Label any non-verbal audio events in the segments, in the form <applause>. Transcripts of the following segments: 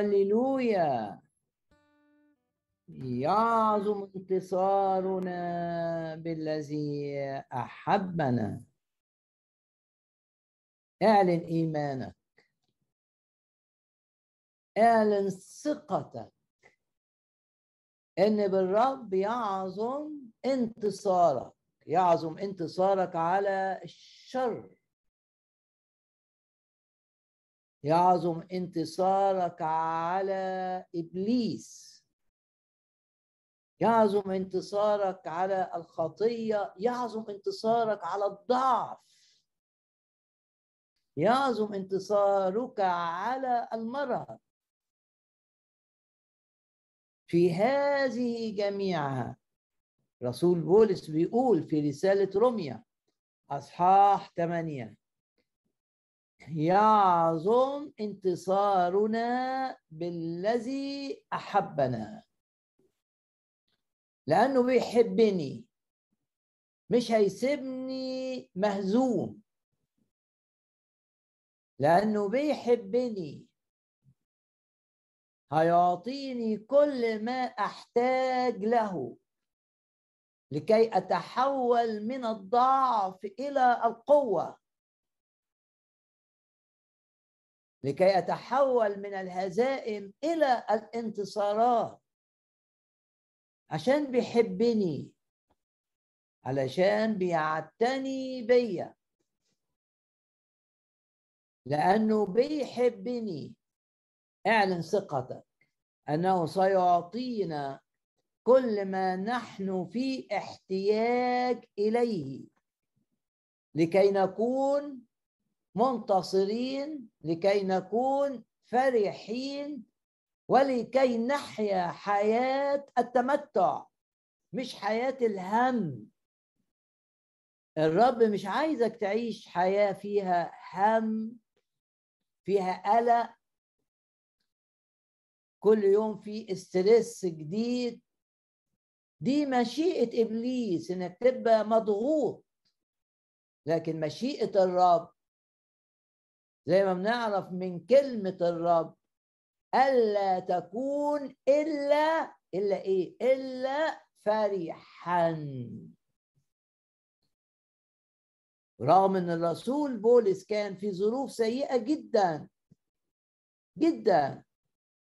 هاليلويا يعظم انتصارنا بالذي أحبنا. اعلن إيمانك. اعلن ثقتك. إن بالرب يعظم انتصارك. يعظم انتصارك على الشر. يعظم انتصارك على إبليس. يعظم انتصارك على الخطية. يعظم انتصارك على الضعف. يعظم انتصارك على المرض. في هذه جميعها رسول بولس بيقول في رسالة روميا أصحاح 8 يعظم انتصارنا بالذي أحبنا. لأنه بيحبني مش هيسيبني مهزوم. لأنه بيحبني هيعطيني كل ما أحتاج له. لكي أتحول من الضعف إلى القوة. لكي أتحول من الهزائم إلى الانتصارات. عشان بيحبني علشان بيعتني بيا. لأنه بيحبني. اعلن ثقتك. أنه سيعطينا كل ما نحن في احتياج إليه. لكي نكون منتصرين لكي نكون فرحين ولكي نحيا حياة التمتع مش حياة الهم. الرب مش عايزك تعيش حياة فيها هم فيها قلق. كل يوم في استرس جديد. دي مشيئة إبليس إنك تبقى مضغوط. لكن مشيئة الرب زي ما بنعرف من كلمة الرب ألا تكون إلا إلا إيه؟ إلا فرحا رغم إن الرسول بولس كان في ظروف سيئة جدا جدا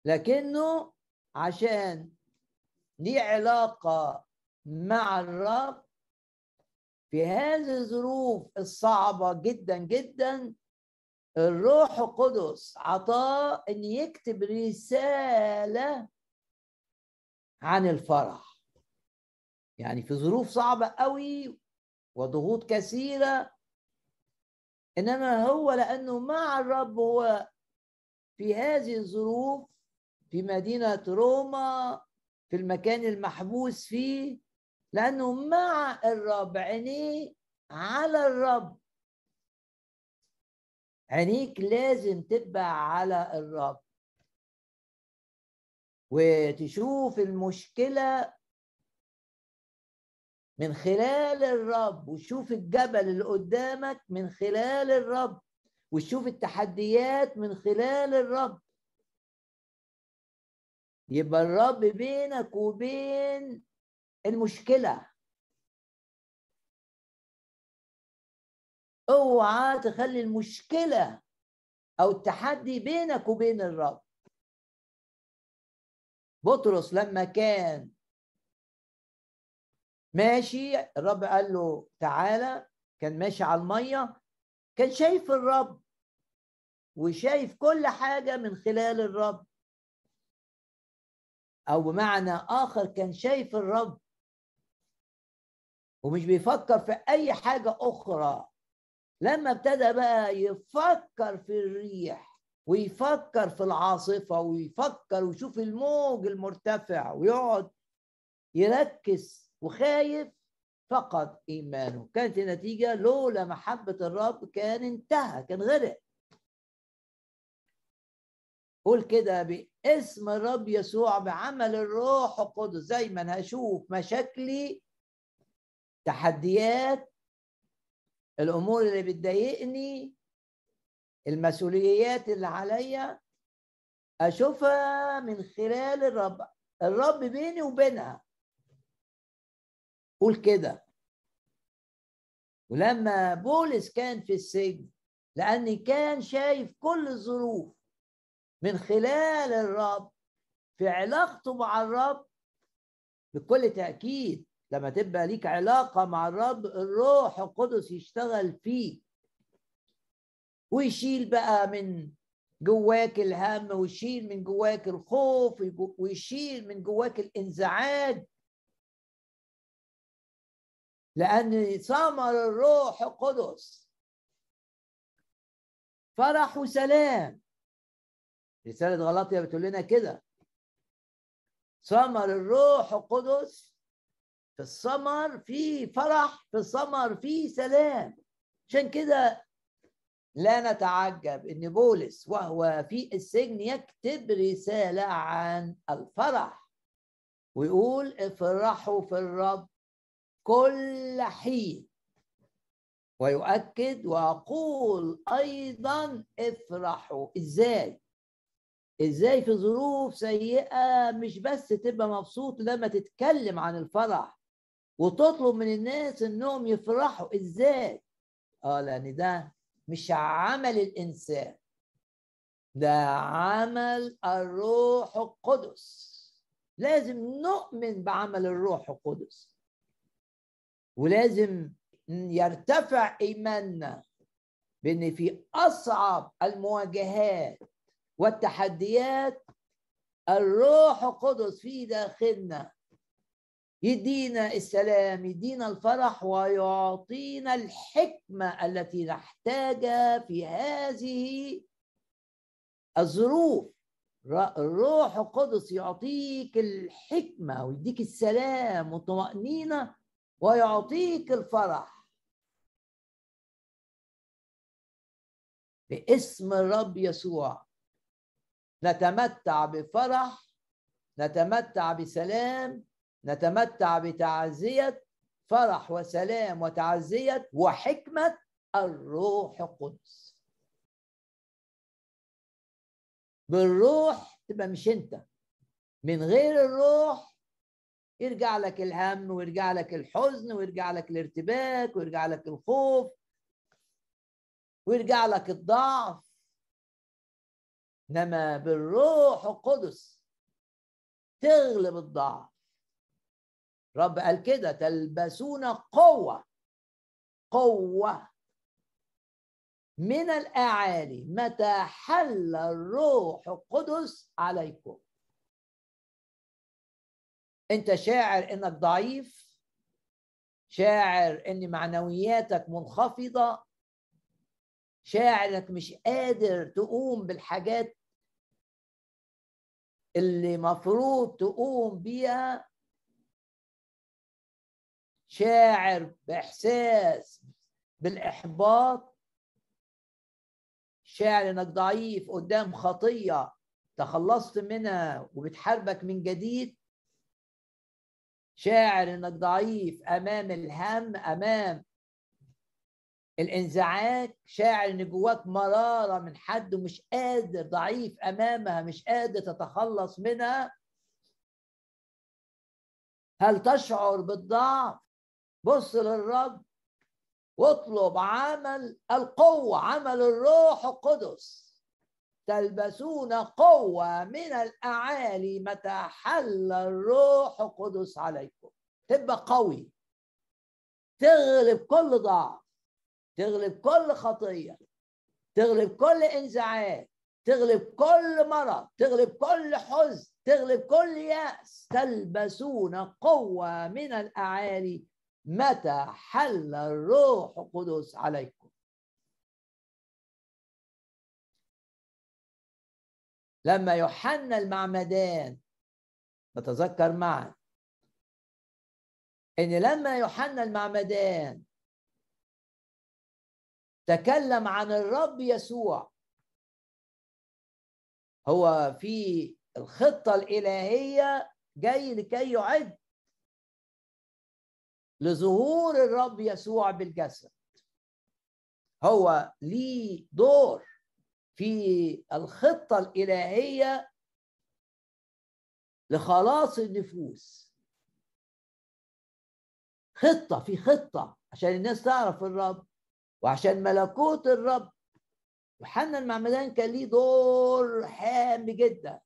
لكنه عشان ليه علاقة مع الرب في هذه الظروف الصعبة جدا جدا الروح القدس عطاه إن يكتب رسالة عن الفرح. يعني في ظروف صعبة قوي وضغوط كثيرة إنما هو لأنه مع الرب هو في هذه الظروف في مدينة روما في المكان المحبوس فيه لأنه مع الرب عينيه على الرب. عينيك لازم تبقى على الرب. وتشوف المشكلة من خلال الرب وتشوف الجبل اللي قدامك من خلال الرب وتشوف التحديات من خلال الرب. يبقى الرب بينك وبين المشكلة. اوعى تخلي المشكلة أو التحدي بينك وبين الرب. بطرس لما كان ماشي الرب قال له تعالى كان ماشي على المية كان شايف الرب وشايف كل حاجة من خلال الرب. أو بمعنى آخر كان شايف الرب ومش بيفكر في أي حاجة أخرى. لما ابتدى بقى يفكر في الريح ويفكر في العاصفة ويفكر ويشوف الموج المرتفع ويقعد يركز وخايف فقد إيمانه. كانت النتيجة لولا محبة الرب كان انتهى كان غرق. قول كده باسم الرب يسوع بعمل الروح القدس زي ما هشوف مشاكلي تحديات الأمور اللي بتضايقني المسؤوليات اللي عليا أشوفها من خلال الرب. الرب بيني وبينها. قول كده. ولما بولس كان في السجن لأني كان شايف كل الظروف من خلال الرب في علاقته مع الرب بكل تأكيد لما تبقى ليك علاقة مع الرب الروح القدس يشتغل فيك. ويشيل بقى من جواك الهم ويشيل من جواك الخوف ويشيل من جواك الانزعاج. لأن ثمر الروح القدس فرح وسلام. رسالة غلطية بتقول لنا كده. ثمر الروح القدس في الثمر في فرح في الثمر في سلام. عشان كده لا نتعجب إن بولس وهو في السجن يكتب رسالة عن الفرح ويقول افرحوا في الرب كل حين. ويؤكد وأقول أيضا افرحوا. إزاي؟ إزاي في ظروف سيئة مش بس تبقى مبسوط لما تتكلم عن الفرح وتطلب من الناس إنهم يفرحوا. إزاي؟ آه لأن ده مش عمل الإنسان. ده عمل الروح القدس. لازم نؤمن بعمل الروح القدس. ولازم يرتفع إيماننا بإن في أصعب المواجهات والتحديات الروح القدس في داخلنا. يدينا السلام يدينا الفرح ويعطينا الحكمة التي نحتاجها في هذه الظروف. الروح القدس يعطيك الحكمة ويديك السلام والطمأنينة ويعطيك الفرح. باسم الرب يسوع نتمتع بفرح نتمتع بسلام نتمتع بتعزية فرح وسلام وتعزية وحكمة الروح القدس. بالروح تبقى مش انت. من غير الروح يرجع لك الهم ويرجع لك الحزن ويرجع لك الارتباك ويرجع لك الخوف ويرجع لك الضعف. إنما بالروح القدس تغلب الضعف. رب قال كده تلبسون قوة قوة من الأعالي متى حل الروح القدس عليكم. أنت شاعر إنك ضعيف شاعر إن معنوياتك منخفضة شاعر إنك مش قادر تقوم بالحاجات اللي مفروض تقوم بيها. شاعر بإحساس بالإحباط شاعر إنك ضعيف قدام خطية تخلصت منها وبتحاربك من جديد شاعر إنك ضعيف أمام الهم أمام الإنزعاج شاعر إن جواك مرارة من حد ومش قادر ضعيف أمامها مش قادر تتخلص منها. هل تشعر بالضعف؟ بص للرب واطلب عمل القوة عمل الروح القدس. تلبسون قوة من الأعالي متى حل الروح القدس عليكم. تبقى قوي. تغلب كل ضعف. تغلب كل خطية. تغلب كل إنزعاج. تغلب كل مرض. تغلب كل حزن. تغلب كل يأس. تلبسون قوة من الأعالي متى حل الروح القدس عليكم؟ لما يوحنا المعمدان نتذكر معا إن لما يوحنا المعمدان تكلم عن الرب يسوع هو في الخطة الإلهية جاي لكي يعد لظهور الرب يسوع بالجسد. هو ليه دور في الخطة الإلهية لخلاص النفوس. خطة في خطة عشان الناس تعرف الرب وعشان ملكوت الرب. يوحنا المعمدان كان ليه دور هام جدا.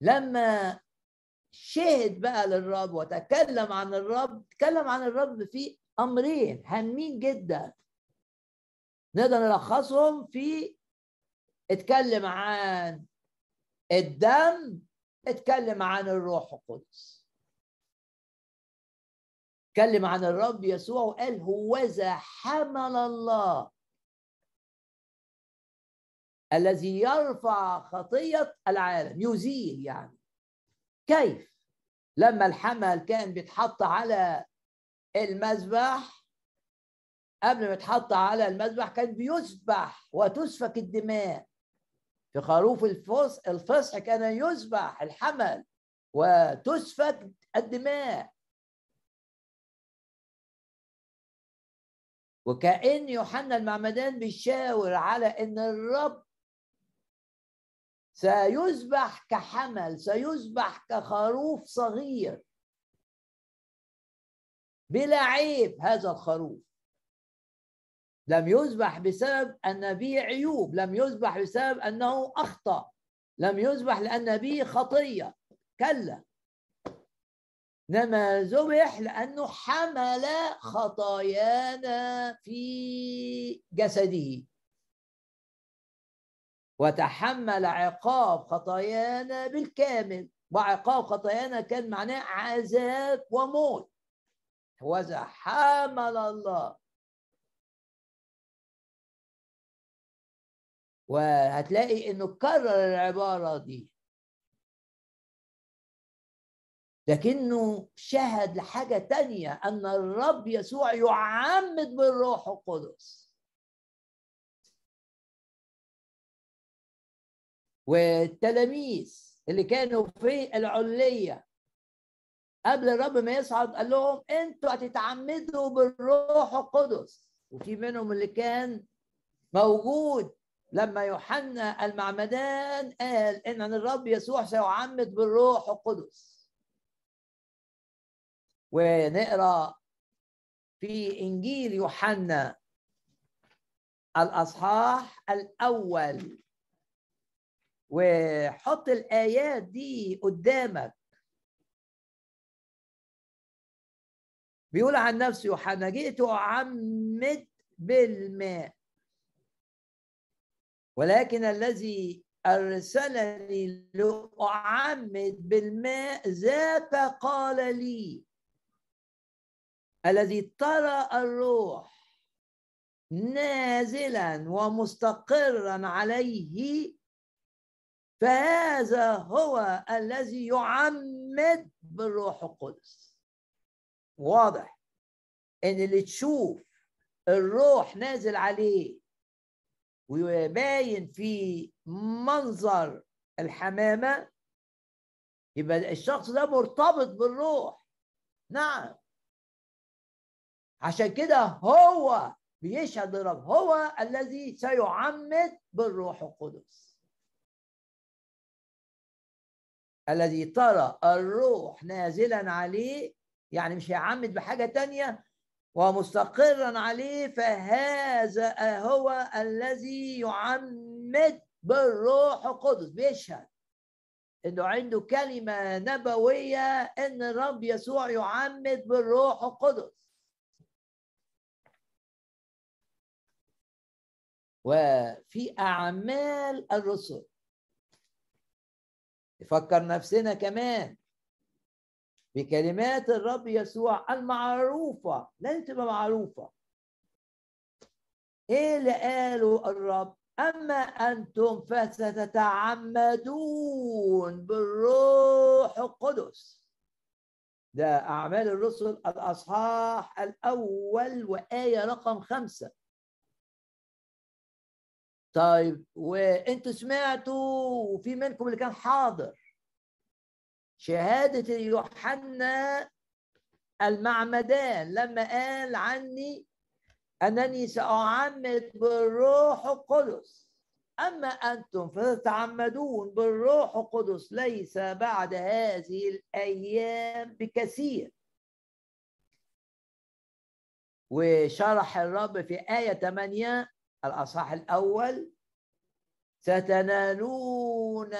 لما شهد بقى للرب وتكلم عن الرب تكلم عن الرب في أمرين هامين جدا. نقدر نلخصهم في اتكلم عن الدم اتكلم عن الروح القدس. اتكلم عن الرب يسوع وقال هوذا حمل الله الذي يرفع خطية العالم يزيل يعني. كيف؟ لما الحمل كان بيتحط على المذبح قبل ما يتحط على المذبح كان بيذبح وتسفك الدماء. في خروف الفصح الفصح كان يذبح الحمل وتسفك الدماء. وكأن يوحنا المعمدان بيشاور على إن الرب سيذبح كحمل سيذبح كخروف صغير. بلا عيب هذا الخروف. لم يذبح بسبب أن به عيوب لم يذبح بسبب أنه أخطأ لم يذبح لأن به خطية. كلا. إنما ذبح لأنه حمل خطايانا في جسده. وتحمل عقاب خطايانا بالكامل. وعقاب خطايانا كان معناه عذاب وموت. وذا حمل الله. وهتلاقي إنه كرر العبارة دي. لكنه شهد لحاجة تانية أن الرب يسوع يعمد بالروح القدس. والتلاميذ اللي كانوا في العليه قبل الرب ما يصعد قال لهم أنتوا هتتعمدوا بالروح القدس. وفي منهم اللي كان موجود لما يوحنا المعمدان قال إن الرب يسوع سيعمد بالروح القدس. ونقرأ في إنجيل يوحنا الأصحاح الأول. وحط الآيات دي قدامك. بيقول عن نفسه يوحنا جئت أعمد بالماء ولكن الذي أرسلني لأعمد بالماء ذاك قال لي الذي ترى الروح نازلا ومستقرا عليه فهذا هو الذي يعمد بالروح القدس. واضح إن اللي تشوف الروح نازل عليه ويباين في منظر الحمامة يبقى الشخص ده مرتبط بالروح. نعم. عشان كده هو بيشهد للرب هو الذي سيعمد بالروح القدس. الذي ترى الروح نازلا عليه يعني مش هيعمد بحاجة تانية ومستقرا عليه فهذا هو الذي يعمد بالروح القدس بيشهد. إنه عنده كلمة نبوية إن الرب يسوع يعمد بالروح القدس. وفي أعمال الرسل. نفكر نفسنا كمان بكلمات الرب يسوع المعروفة لازم تبقى معروفة. إيه اللي قاله الرب؟ أما أنتم فستتعمدون بالروح القدس. ده أعمال الرسل الأصحاح الأول وآية رقم خمسة. طيب وانتوا سمعتوا وفي منكم اللي كان حاضر. شهادة يوحنا المعمدان لما قال عني أنني سأعمد بالروح القدس. أما أنتم فتتعمدون بالروح القدس ليس بعد هذه الأيام بكثير. وشرح الرب في آية 8 الأصحاح الأول ستنالون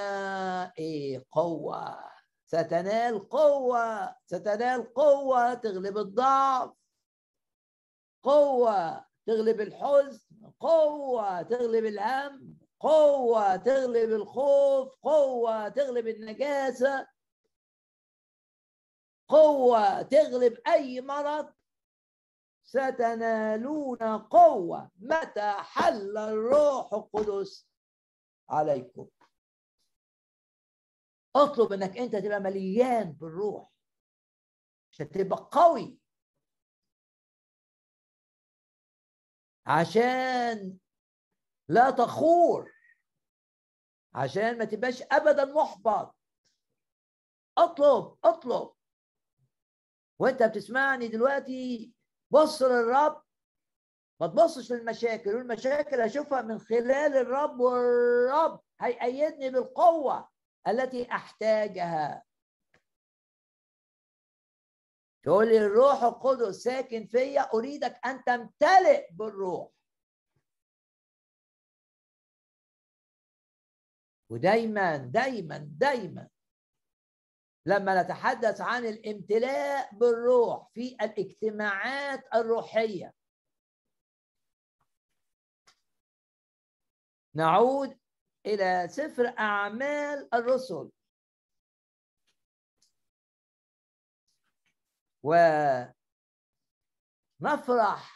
إيه قوة. ستنال قوة. ستنال قوة تغلب الضعف. قوة تغلب الحزن. قوة تغلب الهم. قوة تغلب الخوف. قوة تغلب النجاسة. قوة تغلب أي مرض. ستنالون قوة. متى حل الروح القدس؟ عليكم. اطلب انك انت تبقى مليان بالروح. عشان تبقى قوي. عشان لا تخور. عشان ما تبقاش ابدا محبط. اطلب اطلب. وانت بتسمعني دلوقتي بص للرب ما تبصش للمشاكل والمشاكل اشوفها من خلال الرب والرب هيأيدني بالقوة التي أحتاجها. تقول لي الروح القدس ساكن فيا أريدك أن تمتلئ بالروح. ودايما دايما دايما لما نتحدث عن الامتلاء بالروح في الاجتماعات الروحية. نعود إلى سفر أعمال الرسل. ونفرح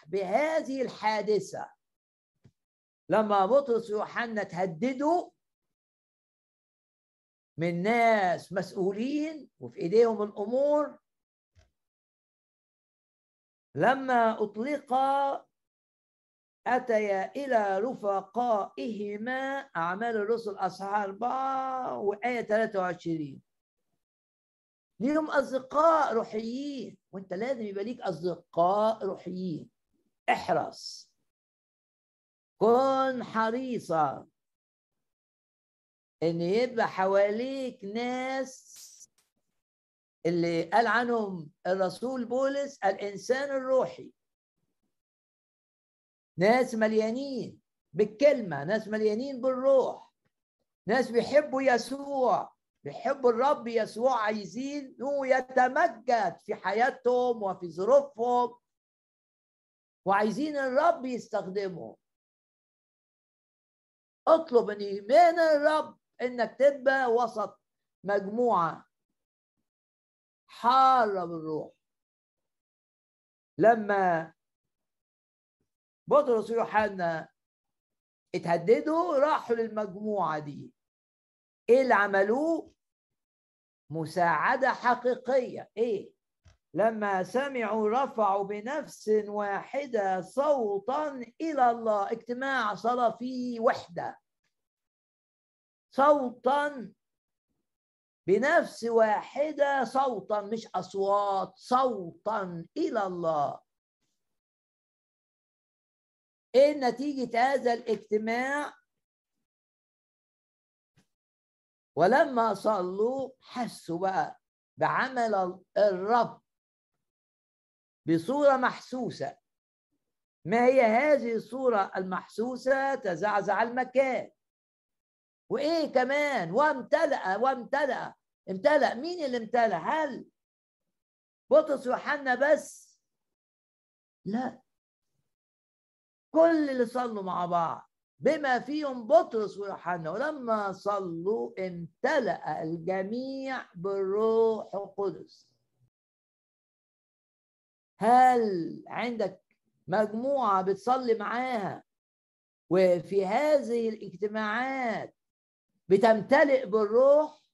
بهذه الحادثة. لما بطرس ويوحنا تهددوا من ناس مسؤولين وفي إيديهم الأمور. لما اطلقا أتيا إلى رفقائهما أعمال الرسل أصحاح أربعة وآية 23 ليهم أصدقاء روحيين وأنت لازم يبقى ليك أصدقاء روحيين. احرص. كن حريصا. إن يبقى حواليك ناس اللي قال عنهم الرسول بولس الإنسان الروحي. ناس مليانين بالكلمة ناس مليانين بالروح. ناس بيحبوا يسوع بيحبوا الرب يسوع عايزين يتمجد في حياتهم وفي ظروفهم. وعايزين الرب يستخدمه اطلب من الرب إنك تبقى وسط مجموعة حارة بالروح. لما بطرس ويوحنا اتهددوا راحوا للمجموعة دي. إيه اللي عملوه؟ مساعدة حقيقية. إيه؟ لما سمعوا رفعوا بنفس واحدة صوتا إلى الله اجتماع صلاه فيه وحدة. صوتا بنفس واحدة صوتا مش أصوات صوتا إلى الله. إيه نتيجة هذا الاجتماع؟ ولما صلوا حسوا بقى بعمل الرب بصورة محسوسة. ما هي هذه الصورة المحسوسة؟ تزعزع المكان. وإيه كمان؟ وامتلأ وامتلأ. امتلأ. مين اللي امتلأ؟ هل بطرس ويوحنا بس؟ لا. كل اللي صلوا مع بعض بما فيهم بطرس ويوحنا. ولما صلوا امتلأ الجميع بالروح القدس. هل عندك مجموعة بتصلي معاها؟ وفي هذه الاجتماعات بتمتلئ بالروح.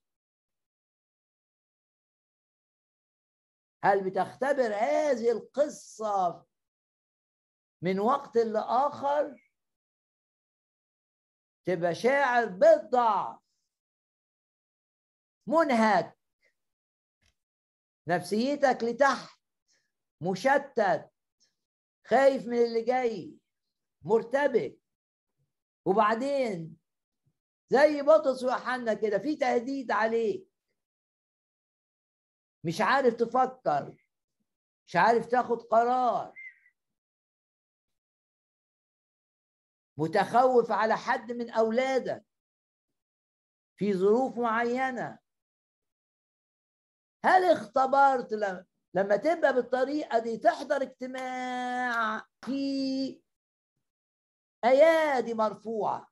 هل بتختبر هذه القصة من وقت لآخر؟ تبقى شاعر بالضعف منهك. نفسيتك لتحت مشتت خايف من اللي جاي مرتبك. وبعدين؟ زي بطرس ويوحنا كده في تهديد عليك مش عارف تفكر مش عارف تاخد قرار. متخوف على حد من اولادك في ظروف معينة. هل اختبرت لما تبقى بالطريقة دي تحضر اجتماع في أيادي مرفوعة.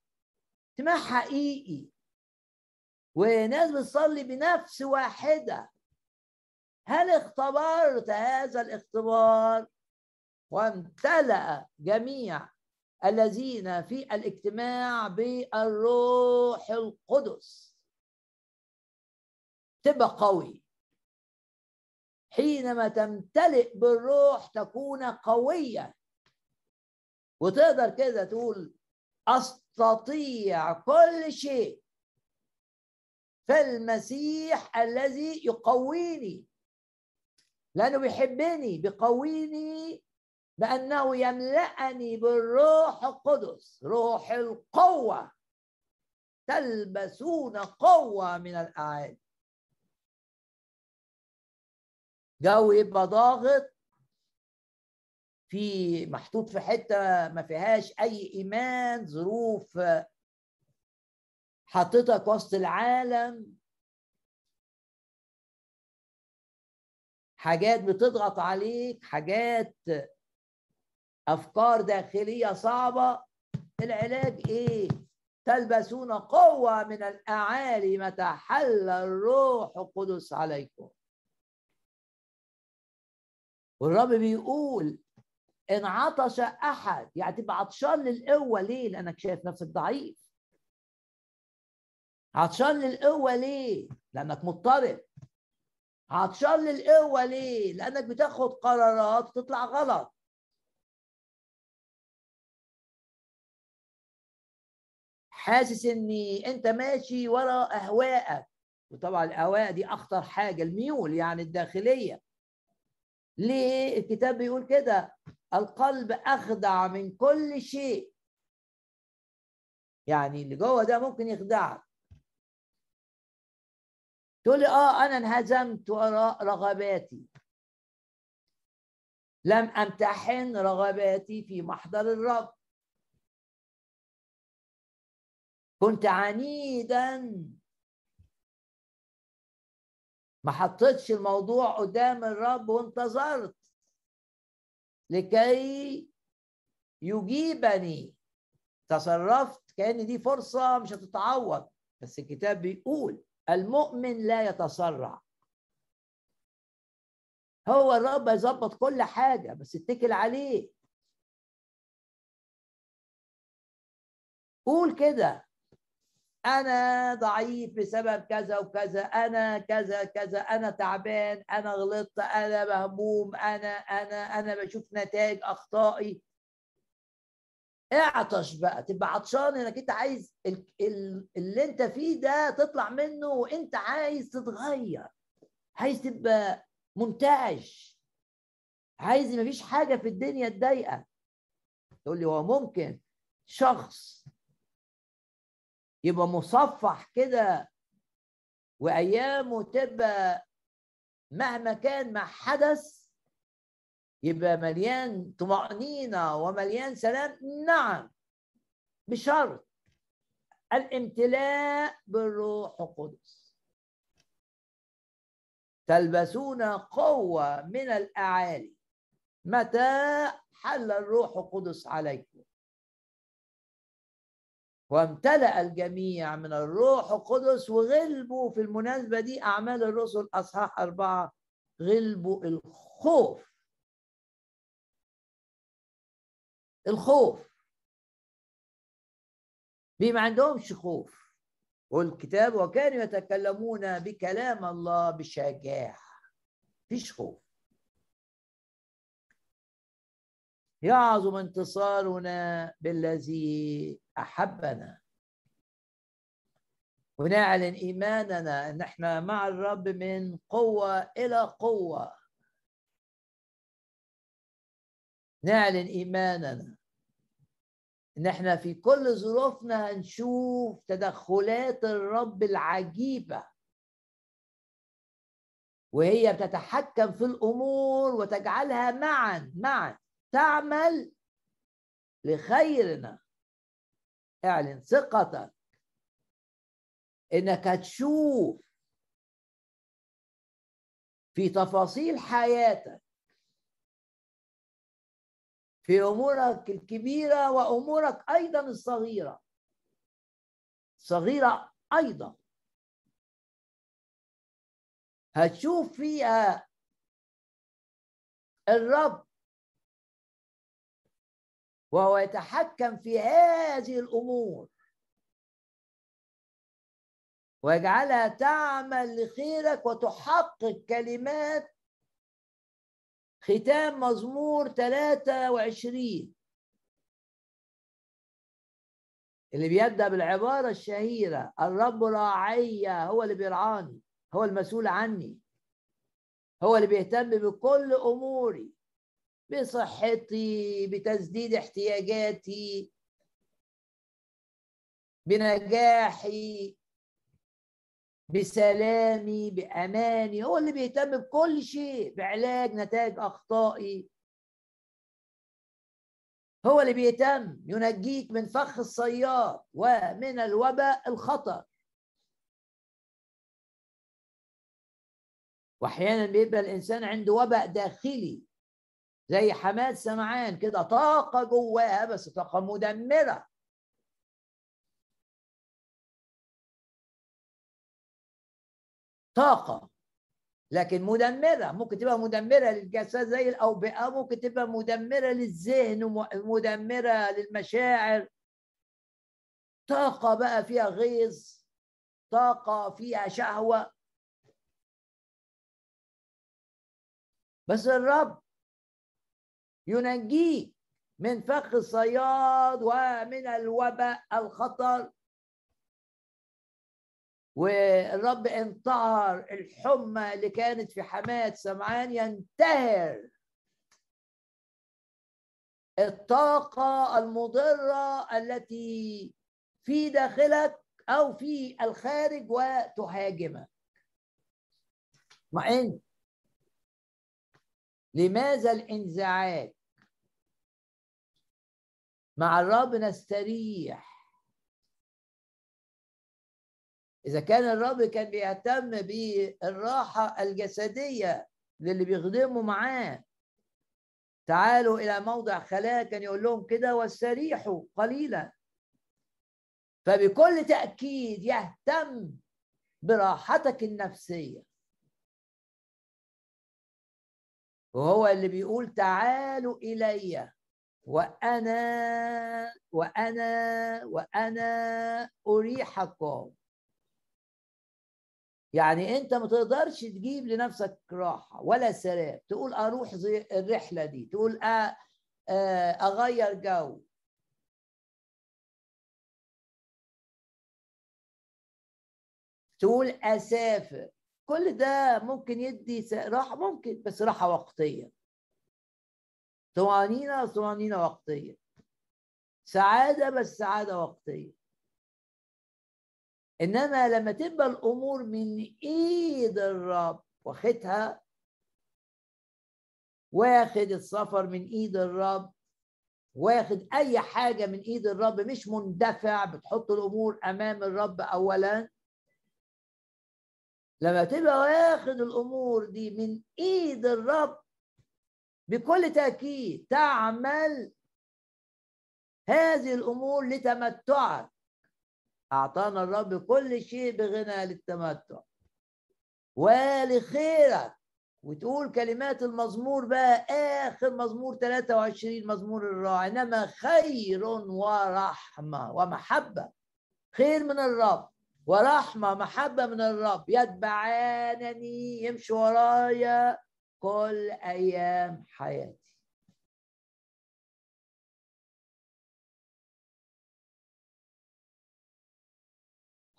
اجتماع حقيقي. وناس بتصلي بنفس واحدة. هل اختبرت هذا الاختبار؟ وامتلأ جميع الذين في الاجتماع بالروح القدس. تبقى قوي. حينما تمتلئ بالروح تكون قوية. وتقدر كده تقول أستطيع كل شيء. في المسيح الذي يقويني لأنه بيحبني بيقويني بأنه يملأني بالروح القدس روح القوة. تلبسون قوة من الأعالي جو يبقى ضاغط في محطوط في حتة ما فيهاش أي إيمان ظروف حطيتك وسط العالم. حاجات بتضغط عليك حاجات أفكار داخلية صعبة. العلاج إيه؟ تلبسون قوة من الأعالي متى حل الروح القدس عليكم. والرب بيقول ان عطش أحد. يعني تبقى عطشان للقوه ليه لانك شايف نفسك ضعيف. عطشان للقوه ليه لأنك مضطرب. عطشان للقوه ليه لأنك بتاخد قرارات تطلع غلط. حاسس ان أنت ماشي ورا اهوائك وطبعا الأهواء دي أخطر حاجة. الميول يعني الداخلية. ليه الكتاب بيقول كده؟ القلب أخدع من كل شيء. يعني اللي جوه ده ممكن يخدعك تقول لي آه أنا انهزمت وراء رغباتي. لم أمتحن رغباتي في محضر الرب. كنت عنيدا. ما حطيتش الموضوع قدام الرب وانتظرت. لكي يجيبني. تصرفت كأن دي فرصة مش هتتعوض. بس الكتاب بيقول المؤمن لا يتسرع. هو الرب يظبط كل حاجة بس اتكل عليه. قول كده. أنا ضعيف بسبب كذا وكذا أنا كذا كذا أنا تعبان أنا غلطت أنا مهموم أنا أنا أنا بشوف نتائج أخطائي. اعطش بقى تبقى عطشان إنك أنت عايز اللي أنت فيه ده تطلع منه وأنت عايز تتغير. عايز تبقى منتعش. عايز مفيش حاجة في الدنيا تضايقك. تقول لي هو ممكن شخص يبقى مصفح كده وأيامه تبقى مهما كان ما حدث يبقى مليان طمأنينة ومليان سلام. نعم بشرط الامتلاء بالروح القدس. تلبسون قوة من الأعالي. متى حل الروح القدس عليكم؟ وامتلأ الجميع من الروح القدس وغلبوا في المناسبة دي أعمال الرسل. أصحاح أربعة غلبوا الخوف. الخوف. بما ما عندهمش خوف. والكتاب وكانوا يتكلمون بكلام الله بشجاعة. فيش خوف. يعظم انتصارنا بالذي أحبنا. ونعلن إيماننا أن إحنا مع الرب من قوة إلى قوة. نعلن إيماننا أن إحنا في كل ظروفنا هنشوف تدخلات الرب العجيبة. وهي بتتحكم في الأمور وتجعلها معا معا تعمل لخيرنا. اعلن ثقتك. إنك هتشوف في تفاصيل حياتك في أمورك الكبيرة وأمورك أيضا الصغيرة. صغيرة أيضا. هتشوف فيها الرب وهو يتحكم في هذه الأمور. ويجعلها تعمل لخيرك وتحقق كلمات ختام مزمور 23 اللي بيبدأ بالعبارة الشهيرة الرب راعي هو اللي بيرعاني هو المسؤول عني هو اللي بيهتم بكل أموري. بصحتي بتسديد احتياجاتي بنجاحي بسلامي بأماني. هو اللي بيهتم بكل شيء بعلاج نتائج أخطائي. هو اللي بيهتم ينجيك من فخ الصياد ومن الوباء الخطر. واحيانا بيبقى الإنسان عنده وباء داخلي. زي حماد سمعان كده طاقة جواها بس طاقة مدمرة. طاقة لكن مدمرة. ممكن تبقى مدمرة للجسد زي الأوبئة ممكن تبقى مدمرة للذهن ومدمره للمشاعر. طاقة بقى فيها غيظ طاقة فيها شهوة. بس الرب ينجيك من فخ الصياد ومن الوباء الخطر. والرب انطهر الحمى اللي كانت في حماة سمعان ينتهر. الطاقة المضرة التي في داخلك أو في الخارج وتهاجمك. مع إن لماذا الإنزعاج؟ مع الرب نستريح إذا كان الرب كان بيهتم بالراحة الجسدية للي بيخدموا معاه تعالوا إلى موضع خلاء كان يقول لهم كده واستريحوا قليلا. فبكل تأكيد يهتم براحتك النفسية. وهو اللي بيقول تعالوا إلي. وأنا وأنا وأنا أريحكم. يعني أنت ما تقدرش تجيب لنفسك راحة ولا سلام. تقول أروح زي الرحلة دي تقول أغير جو. تقول أسافر. كل ده ممكن يدي راحة ممكن بس راحة وقتية. طمانينه طمانينه وقتيه سعادة بس سعادة وقتيه إنما لما تبقى الأمور من إيد الرب واخدها واخد السفر من إيد الرب واخد أي حاجة من إيد الرب مش مندفع بتحط الأمور أمام الرب اولا. لما تبقى واخد الأمور دي من إيد الرب بكل تأكيد تعمل هذه الأمور لتمتعك. أعطانا الرب كل شيء بغنى للتمتع. ولخيرك. وتقول كلمات المزمور بقى آخر مزمور 23 مزمور الراعي. إنما خير ورحمة ومحبة. خير من الرب ورحمة محبة من الرب. يتبعانني. يمشي ورايا. كل أيام حياتي.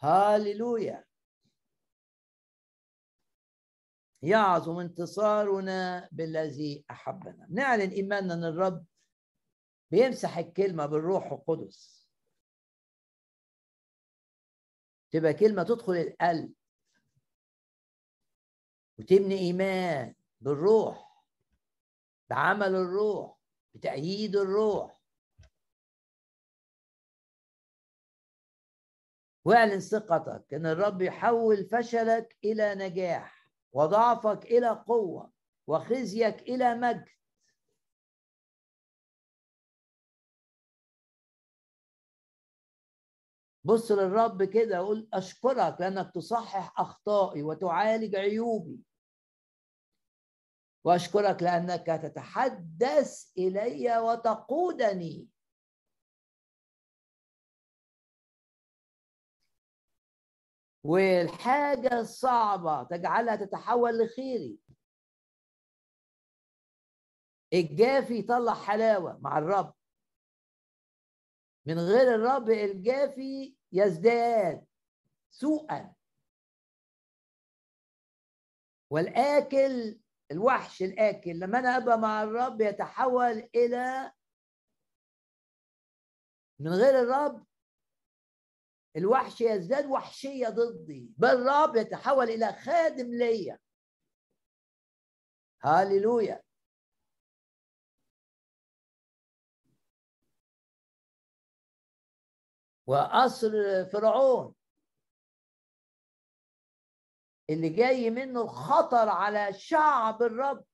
هاليلويا. يعظم انتصارنا بالذي أحبنا. نعلن إيماننا إن الرب بيمسح الكلمة بالروح القدس. تبقى كلمة تدخل القلب وتبني إيمان. بالروح بعمل الروح بتأييد الروح. واعلن ثقتك إن الرب يحول فشلك إلى نجاح وضعفك إلى قوة وخزيك إلى مجد. بص للرب كده وقول أشكرك لأنك تصحح أخطائي وتعالج عيوبي. وأشكرك لأنك تتحدث إلي وتقودني. والحاجة الصعبة تجعلها تتحول لخيري. الجافي يطلع حلاوة مع الرب. من غير الرب الجافي يزداد سوءا. والآكل الوحش الآكل لما أنا أبقى مع الرب يتحول إلى من غير الرب الوحش يزداد وحشية ضدي بل الرب يتحول إلى خادم ليا. هاليلويا. وقصر فرعون. اللي جاي منه الخطر على شعب الرب.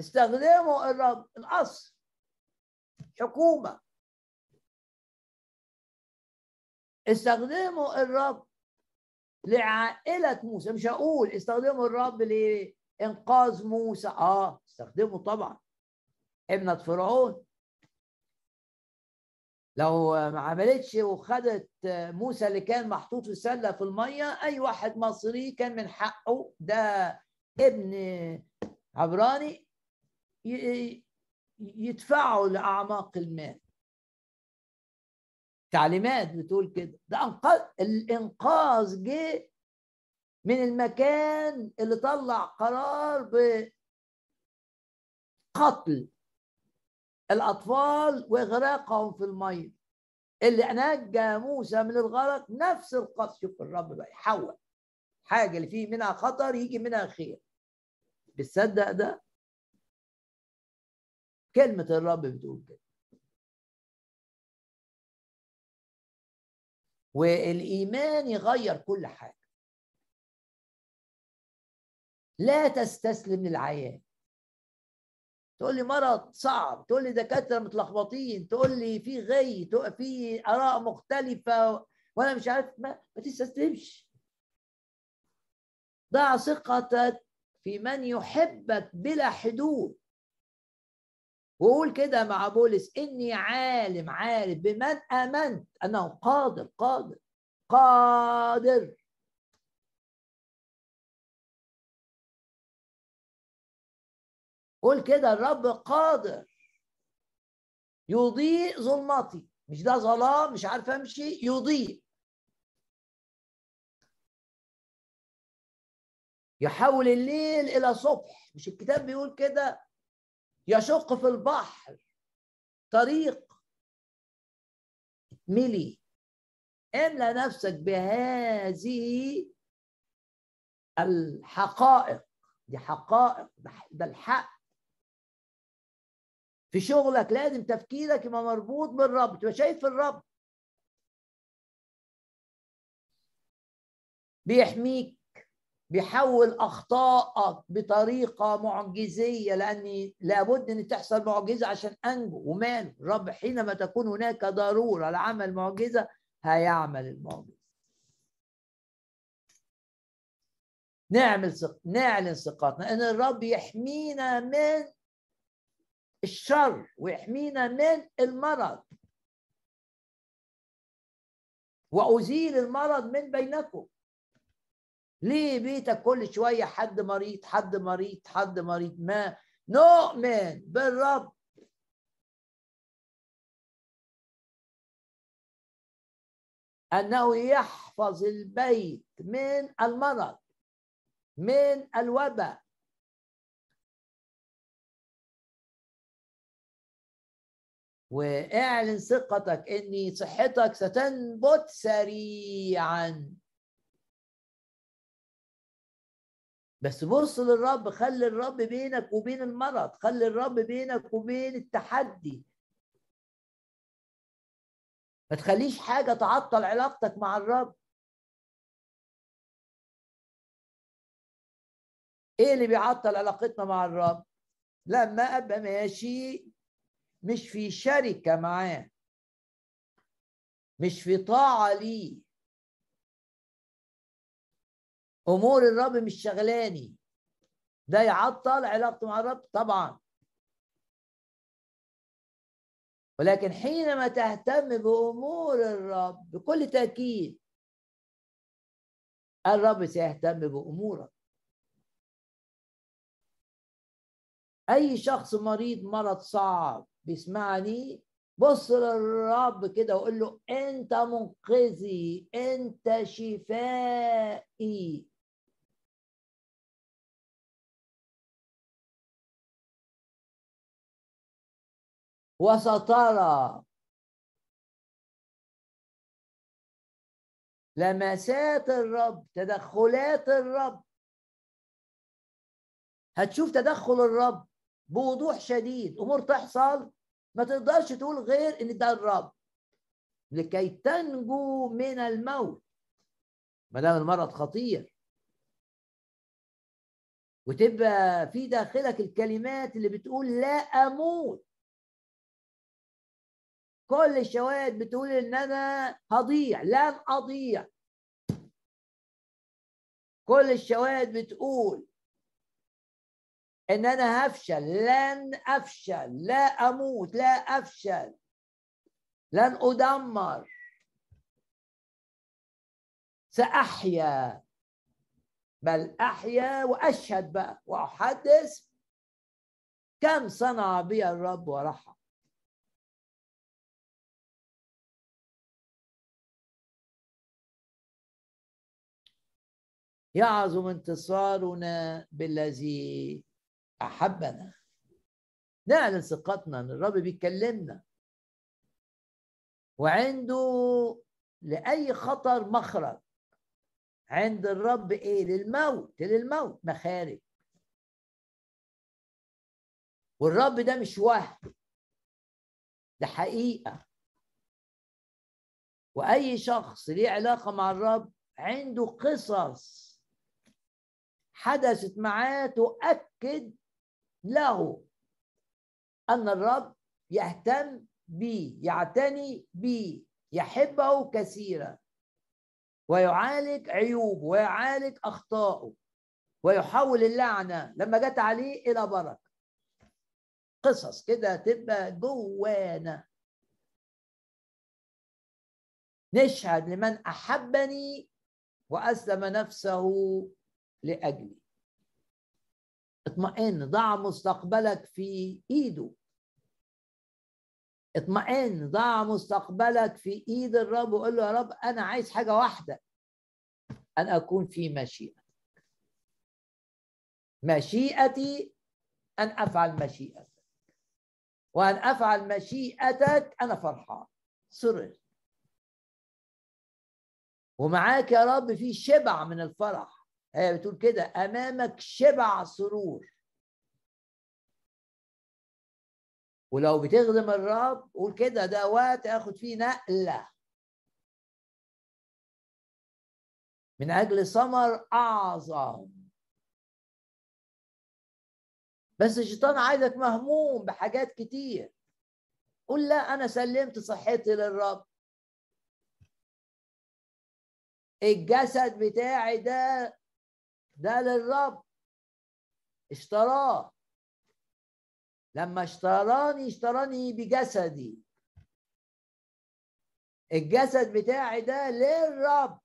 استخدموا الرب القصر حكومة. استخدموا الرب لعائلة موسى. مش هقول استخدموا الرب لإنقاذ موسى. آه استخدموا طبعا. ابنة فرعون. لو ما عملتش وخدت موسى اللي كان محطوط في سلة في المية أي واحد مصري كان من حقه ده ابن عبراني يدفعه لأعماق الماء تعليمات بتقول كده. ده انقاذ الإنقاذ جه من المكان اللي طلع قرار بقتل. الأطفال وإغراقهم في المية اللي نجى موسى من الغرق نفس القصد شوف الرب بقى. يحول. حاجة اللي فيه منها خطر يجي منها خير. بتصدق ده؟ كلمة الرب بتقول كده. والإيمان يغير كل حاجة. لا تستسلم للعيان. تقول لي مرض صعب تقول لي دكاترة متلخبطين تقول لي في غي في آراء مختلفة وأنا مش عارف ما, ما تستسلمش. ضع ثقتك في من يحبك بلا حدود. وقول كده مع بولس إني عالم عارف بمن آمنت أنه قادر قادر قادر. قول كده الرب قادر يضيء ظلمتي مش ده ظلام مش عارف أمشي يضيء. يحول الليل إلى صبح. مش الكتاب بيقول كده؟ يشق في البحر طريق ملي. املى نفسك بهذه الحقائق. دي حقائق ده الحق. في شغلك لازم تفكيرك يبقى مربوط بالرب تبقى شايف الرب. بيحميك بيحول أخطائك بطريقة معجزية لأني لابد إن تحصل معجزة عشان أنجو. وماله الرب حينما تكون هناك ضرورة لعمل معجزة هيعمل المعجزة. نعمل ثق... نعلن ثقتنا إن الرب يحمينا من الشر ويحمينا من المرض. وأزيل المرض من بينكم. ليه بيتك كل شوية حد مريض حد مريض حد مريض؟ ما نؤمن بالرب. أنه يحفظ البيت من المرض من الوباء. واعلن ثقتك ان صحتك ستنبت سريعا. بس بص للرب خلي الرب بينك وبين المرض خلي الرب بينك وبين التحدي. ما تخليش حاجة تعطل علاقتك مع الرب. إيه اللي بيعطل علاقتنا مع الرب؟ لما أبقى ماشي مش في شركة معاه. مش في طاعة ليه. أمور الرب مش شغلاني. ده يعطل علاقته مع الرب؟ طبعا. ولكن حينما تهتم بأمور الرب بكل تأكيد الرب سيهتم بأمورك. أي شخص مريض مرض صعب بيسمعني بص للرب كده وقول له أنت منقذي أنت شفائي. وسترى. لمسات الرب تدخلات الرب. هتشوف تدخل الرب بوضوح شديد أمور تحصل. ما تقدرش تقول غير إن ده الرب. لكي تنجو من الموت. ما دام المرض خطير. وتبقى في داخلك الكلمات اللي بتقول لا أموت. كل الشواهد بتقول إن أنا هضيع. لن أضيع. كل الشواهد بتقول إن أنا هفشل لن أفشل لا أموت لا أفشل لن أدمر. سأحيا. بل أحيا وأشهد بقى وأحدث كم صنع بي الرب ورحم. يعظم انتصارنا بالذي أحبنا. نعلن ثقتنا إن الرب بيكلمنا. وعنده لأي خطر مخرج. عند الرب إيه؟ للموت للموت مخارج. والرب ده مش وهم. ده حقيقة. وأي شخص ليه علاقة مع الرب عنده قصص حدثت معاه تؤكد له أن الرب يهتم بي يعتني بي يحبه كثيرا ويعالج عيوبه ويعالج أخطائه ويحول اللعنة لما جت عليه إلى بركة. قصص كده تبقى جوانا. نشهد لمن أحبني وأسلم نفسه لأجلي. اطمئن ضع مستقبلك في إيده. اطمئن ضع مستقبلك في إيد الرب وقول له يا رب أنا عايز حاجة واحدة أن أكون في مشيئتك مشيئتي أن أفعل مشيئتك. وأن أفعل مشيئتك أنا فرحان. سرر ومعاك يا رب في شبع من الفرح. هي بتقول كده أمامك شبع سرور. ولو بتخدم الرب قول كده ده وقت آخد فيه نقلة. من أجل ثمر أعظم. بس الشيطان عايزك مهموم بحاجات كتير. قول لا أنا سلمت صحتي للرب. الجسد بتاعي ده ده للرب. اشتراه. لما اشتراني اشتراني بجسدي. الجسد بتاعي ده للرب.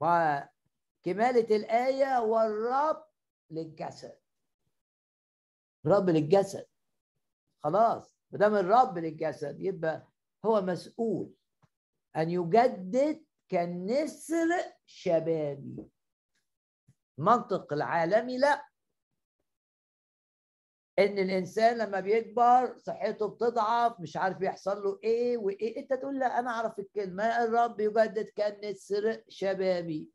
وكمالة الآية والرب للجسد. رب للجسد. خلاص ما دام الرب للجسد يبقى هو مسؤول أن يجدد كالنسر شبابي. المنطق العالمي لا. إن الإنسان لما بيكبر صحته بتضعف مش عارف يحصل له إيه وإيه. أنت تقول لا أنا أعرف الكلمة. الرب يجدد كالنسر شبابي.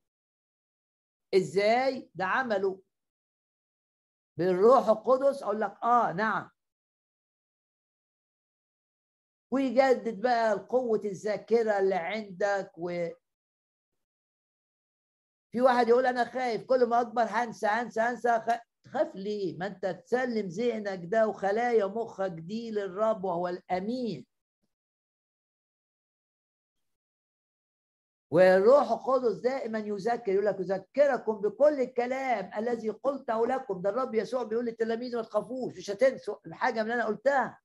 إزاي؟ ده عمله. بالروح القدس أقول لك آه نعم. ويجدد بقى قوة الذاكرة اللي عندك و في واحد يقول أنا خايف كل ما أكبر هنسى هنسى هنسى تخاف ليه؟ ما أنت تسلم ذهنك ده وخلايا مخك دي للرب وهو الأمين. والروح القدس دائما يذكر يقول لك يذكركم بكل الكلام الذي قلته لكم. ده الرب يسوع بيقول للتلاميذ ما تخافوش مش هتنسوا الحاجة من اللي أنا قلتها.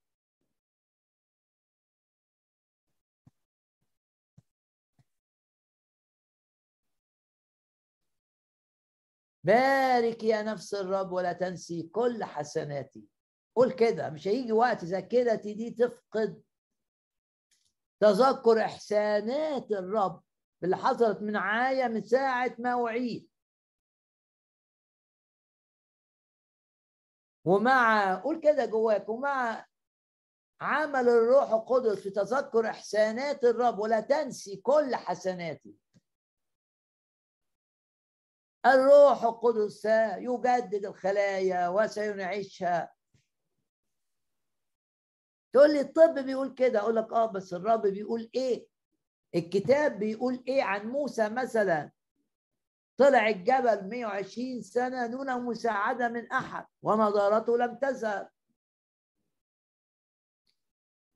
بارك يا نفس الرب ولا تنسي كل حسناتي. قول كده مش هيجي وقت ذاكرتي دي تفقد تذكر إحسانات الرب اللي حصلت من عاية من ساعة ما وعيد ومع قول كده جواك ومع عمل الروح القدس في تذكر إحسانات الرب ولا تنسي كل حسناتي. الروح القدس سيجدد الخلايا وسينعشها تقول لي الطب بيقول كده؟ أقول لك آه بس الرب بيقول إيه؟ الكتاب بيقول إيه عن موسى مثلا؟ طلع الجبل 120 سنة دون مساعدة من أحد ونظارته لم تذهب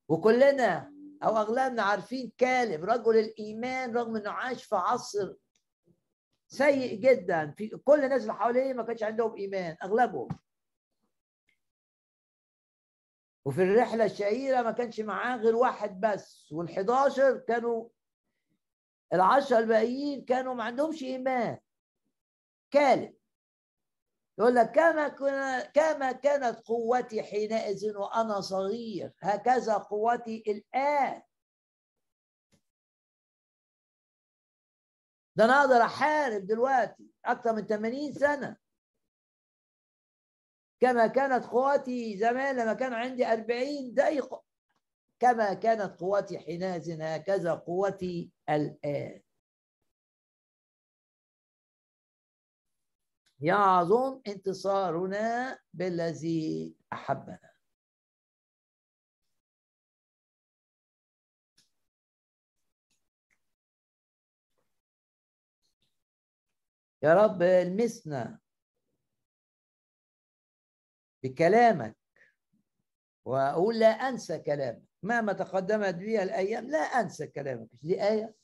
وكلنا أو أغلبنا عارفين كالب رجل الإيمان رغم أنه عاش في عصر سيء جدا. في كل الناس اللي حواليه ما كانش عندهم إيمان أغلبهم. وفي الرحلة الشهيرة ما كانش معاه غير واحد بس. وال11 كانوا العشرة الباقيين كانوا ما عندهمش إيمان. كالب. يقول لك كما كنا كما كانت قوتي حينئذ وأنا صغير هكذا قوتي الآن. ده أنا أقدر أحارب دلوقتي أكثر من 80 سنة. كما كانت قوتي زمان لما كان عندي 40 دقيقة. كما كانت قوتي حينئذ هكذا قوتي الآن. يعظم انتصارنا بالذي أحبنا. يا رب المسنا بكلامك وأقول لا أنسى كلامك. مهما تقدمت بي الأيام لا أنسى كلامك. دي آية؟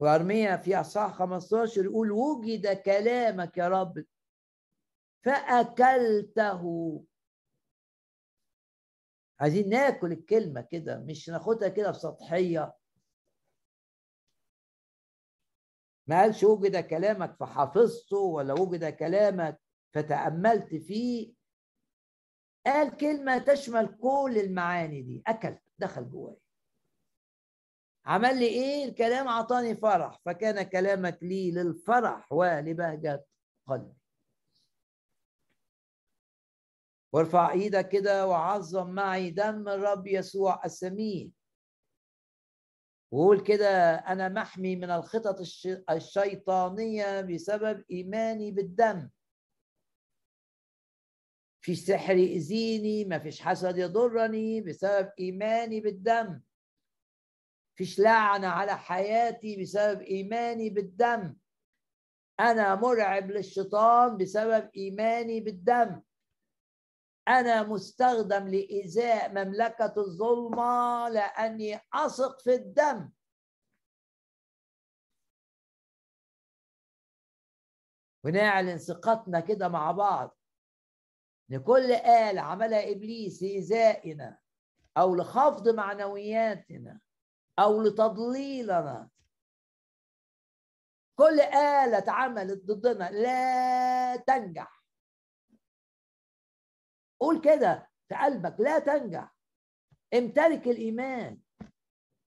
وأرميا في أصحاح 15 يقول وجد كلامك يا رب فأكلته. عايزين ناكل الكلمة كده مش ناخدها كده بسطحية ما قالش وجد كلامك فحفظته ولا وجد كلامك فتأملت فيه. قال كلمة تشمل كل المعاني دي. أكل دخل جواي عمل لي إيه؟ الكلام أعطاني فرح فكان كلامك لي للفرح ولبهجة قلبي. وارفع إيدك كده وعظم معي دم الرب يسوع السمين. وقول كده أنا محمي من الخطط الشيطانية بسبب إيماني بالدم. في سحر يأذيني ما فيش حسد يضرني بسبب إيماني بالدم. فيش لعنة على حياتي بسبب إيماني بالدم. أنا مرعب للشيطان بسبب إيماني بالدم. أنا مستخدم لإزاء مملكة الظلمة لأني أثق في الدم. ونعلن ثقتنا كده مع بعض. لكل آلة عملها إبليس لإزائنا أو لخفض معنوياتنا أو لتضليلنا. كل آلة اتعملت ضدنا لا تنجح. قول كده في قلبك لا تنجح. امتلك الإيمان.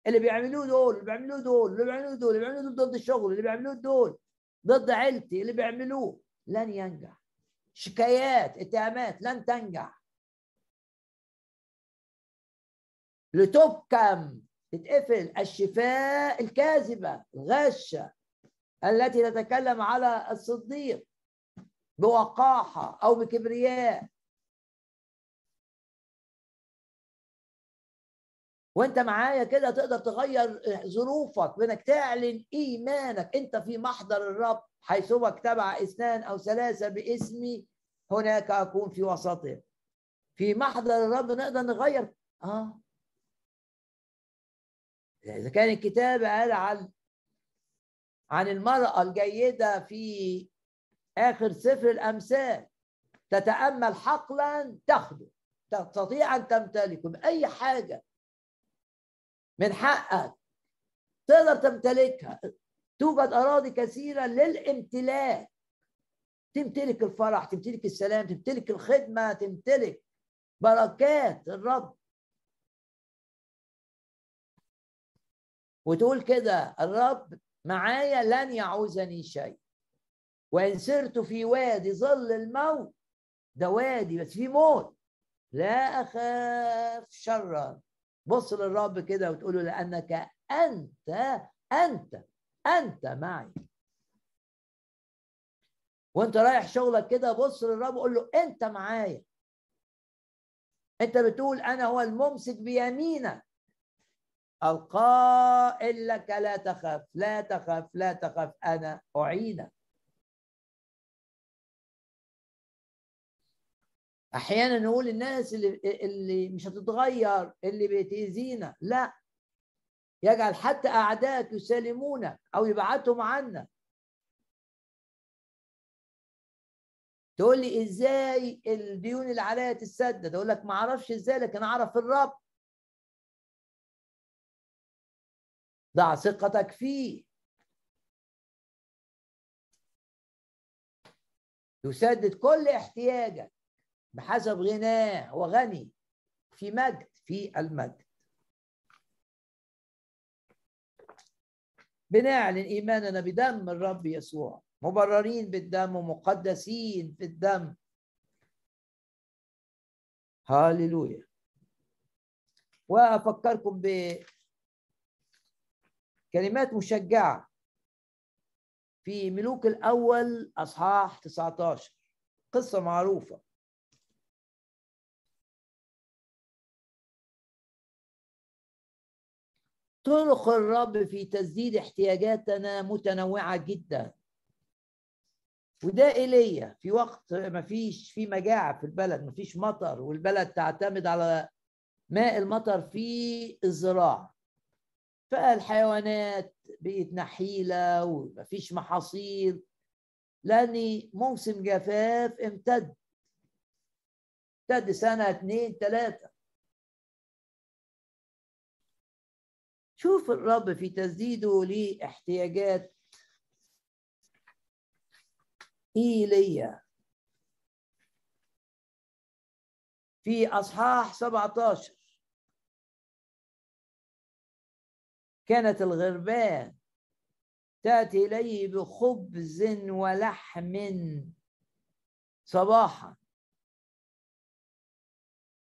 اللي بيعملوه دول اللي بيعملوه دول اللي بيعملوه دول اللي بيعملوه دول ضد الشغل اللي بيعملوه دول ضد عيلتي اللي بيعملوه لن ينجح. شكايات اتهامات لن تنجح. لتبكم تتقفل الشفاء الكاذبة الغاشة التي تتكلم على الصديق بوقاحة أو بكبرياء. وانت معايا كده تقدر تغير ظروفك بإنك تعلن إيمانك. أنت في محضر الرب حيثما اجتمع اثنان أو ثلاثة باسمي هناك أكون في وسطهم. في محضر الرب نقدر نغير. آه. إذا كان الكتاب قال عن عن المرأة الجيدة في آخر سفر الأمثال تتأمل حقلا تاخده. تستطيع أن تمتلكه بأي حاجة. من حقك. تقدر تمتلكها. توجد أراضي كثيرة للامتلاك. تمتلك الفرح تمتلك السلام تمتلك الخدمة تمتلك بركات الرب. وتقول كده الرب معايا لن يعوزني شيء. وإن سرت في وادي ظل الموت. ده وادي بس في موت. لا أخاف شرا. بص للرب كده وتقول له لأنك أنت أنت أنت معي. وأنت رايح شغلك كده بص للرب وقول له أنت معايا. أنت بتقول أنا هو الممسك بيمينك. القائل لك لا تخف لا تخف لا تخف أنا أعينك. أحيانا نقول الناس اللي اللي مش هتتغير اللي بتاذينا لا. يجعل حتى اعدائك يسالمونك أو يبعتهم عنا. تقول لي إزاي الديون اللي عليا تسدد أقول لك ما أعرفش إزاي لكن أعرف الرب. ضع ثقتك فيه. يسدد كل احتياجك. بحسب غناه وغني في مجد في المجد. بنعلن ايماننا بدم الرب يسوع. مبررين بالدم ومقدسين في الدم. هاليلويا. وأفكركم بكلمات مشجعة. في ملوك الأول أصحاح 19 قصة معروفة. طرق الرب في تسديد احتياجاتنا متنوعة جدا. وده إيليا في وقت ما فيش في مجاعة في البلد ما فيش مطر والبلد تعتمد على ماء المطر في الزراعة. فالحيوانات بقت نحيلة ومفيش محاصيل لأن موسم جفاف امتد. امتد سنة اتنين تلاتة. شوف الرب في تسديده لاحتياجات إيليا. في أصحاح 17 كانت الغربان تأتي إليه بخبز ولحم صباحا.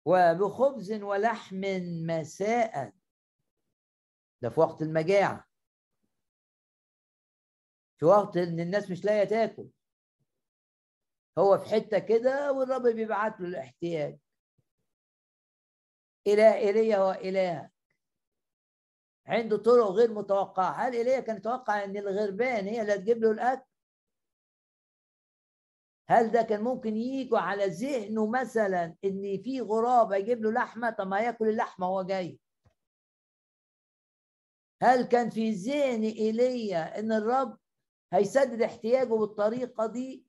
وبخبز ولحم مساء. ده في وقت المجاعة. في وقت إن الناس مش لاقية تاكل. هو في حتة كده والرب بيبعت له الاحتياج. إله ايليا هو اله عنده طرق غير متوقعة. هل ايليا كان يتوقع إن الغربان هي اللي هتجيب له الأكل؟ هل ده كان ممكن يجوا على ذهنه مثلا إن في غراب هيجيب له لحمة؟ طب ما ياكل اللحمة وهو جاي. هل كان في ذهن ايليا إن الرب هيسدد احتياجه بالطريقة دي؟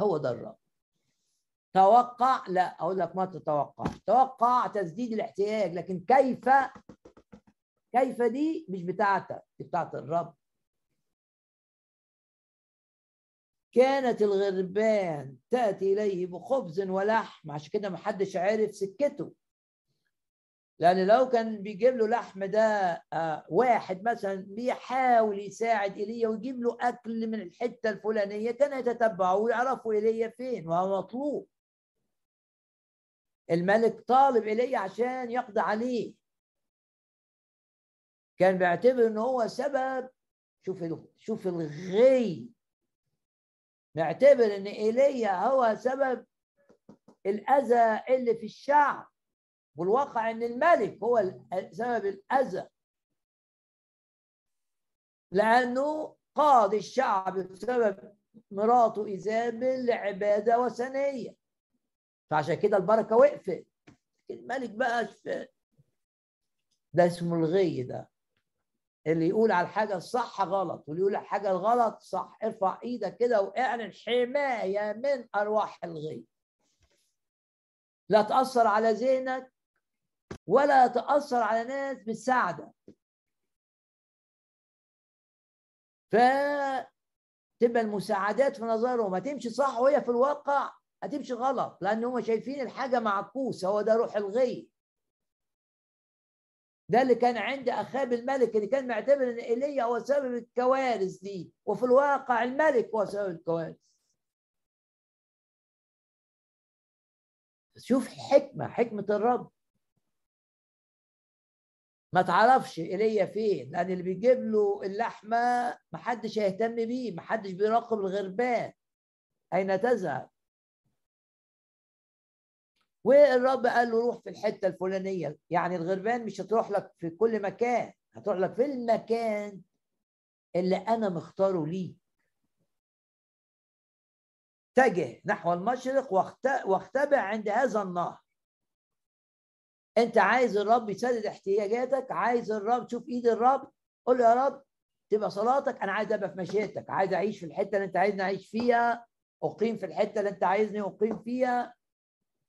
هو ده الرب. توقع؟ لا أقول لك ما تتوقع. توقع تسديد الاحتياج لكن كيف؟ كيف دي مش بتاعتك دي بتاعت الرب. كانت الغربان تأتي إليه بخبز ولحم عشان كده محدش عارف سكته. لأن لو كان بيجيب له لحم ده آه، واحد مثلا بيحاول يساعد إيليا ويجيب له أكل من الحتة الفلانية كان يتتبعوا ويعرفوا إيليا فين وهو مطلوب. الملك طالب إيليا عشان يقضي عليه. كان بيعتبر ان هو سبب شوف شوف الغي. معتبر إن إيليا هو سبب الأذى اللي في الشعب. والواقع إن الملك هو سبب الاذى لأنه قاد الشعب بسبب مراته ايزابل لعبادة وثنية. فعشان كده البركة وقفت. الملك بقى ده اسمه الغي ده. اللي يقول على الحاجة الصح غلط واللي يقول على الحاجة الغلط صح. ارفع إيدك كده واعلن حماية من أرواح الغي. لا تأثر على ذهنك ولا تأثر على ناس بتساعدك فتبقى المساعدات في نظرهم. هتمشي صح وهي في الواقع هتمشي غلط لأن هم شايفين الحاجة معكوسة هو ده روح الغي. ده اللي كان عند أخاب الملك اللي كان معتبر إن إيليا هو سبب الكوارث دي. وفي الواقع الملك هو سبب الكوارث. شوف حكمة حكمة الرب. ما تعرفش ايليا فين لأن اللي بيجيب له اللحمة ما حدش هيهتم بيه ما حدش بيراقب الغربان. أين تذهب؟ والرب قال له روح في الحتة الفلانية؟ يعني الغربان مش هتروح لك في كل مكان هتروح لك في المكان اللي أنا مختاره ليك. اتجه نحو المشرق واختبع عند هذا النهر. انت عايز الرب يسدد احتياجاتك عايز الرب تشوف ايد الرب قول له يا رب تبقى صلاتك أنا عايز ابقى في مشيئتك عايز اعيش في الحتة اللي انت عايزني اعيش فيها اقيم في الحتة اللي انت عايزني اقيم فيها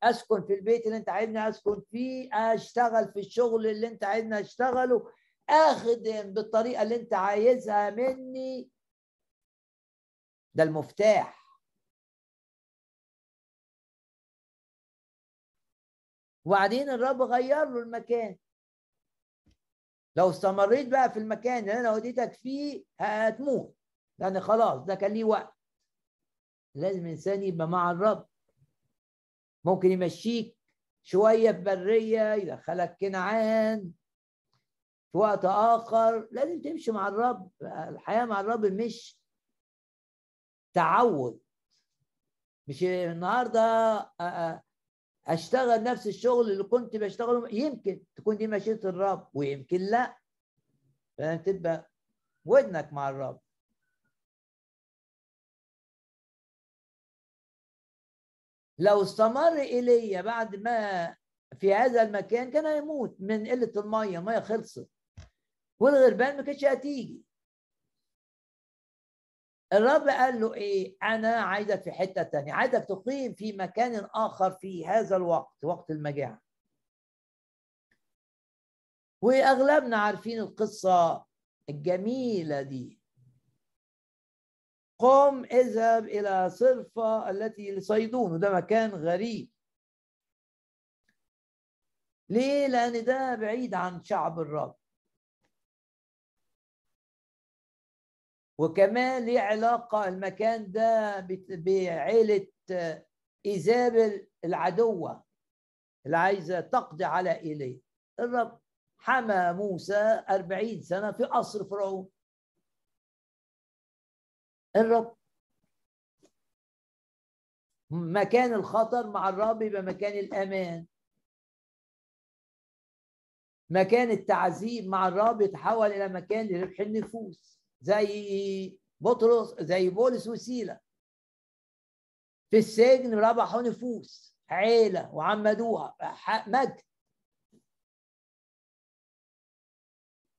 اسكن في البيت اللي انت عايزني اسكن فيه اشتغل في الشغل اللي انت عايزني اشتغله اخدم بالطريقة اللي انت عايزها مني. ده المفتاح. وبعدين الرب غير له المكان. لو استمريت بقى في المكان اللي أنا وديتك فيه هتموت. لأن خلاص ده كان ليه وقت. لازم الإنسان يبقى مع الرب. ممكن يمشيك شوية في بريه يدخلك كنعان في وقت آخر. لازم تمشي مع الرب. الحياة مع الرب مش تعود. مش النهارده أشتغل نفس الشغل اللي كنت بشتغله يمكن تكون دي مشيئة الرب ويمكن لا. فتبقى ودنك مع الرب. لو استمر ايليا بعد ما في هذا المكان كان هيموت من قلة المية المية خلصت. والغربان ما كانتش هتيجي. الرب قال له إيه؟ أنا عايزك في حتة تانية. عايزك تقيم في مكان آخر في هذا الوقت وقت المجاعة. وأغلبنا عارفين القصة الجميلة دي. قم اذهب إلى صرفة التي لصيدون وده مكان غريب. ليه؟ لأن ده بعيد عن شعب الرب. وكمان ليه علاقة المكان ده بعيلة إيزابل العدوة اللي عايزة تقضي على إيليا. الرب حمى موسى أربعين سنة في قصر فرعون. الرب مكان الخطر مع الرب يبقى مكان الأمان. مكان التعذيب مع الرب يتحول إلى مكان لربح النفوس. زي بطرس زي بولس وسيلة. في السجن ربحوا نفوس عيلة وعمدوها مجد.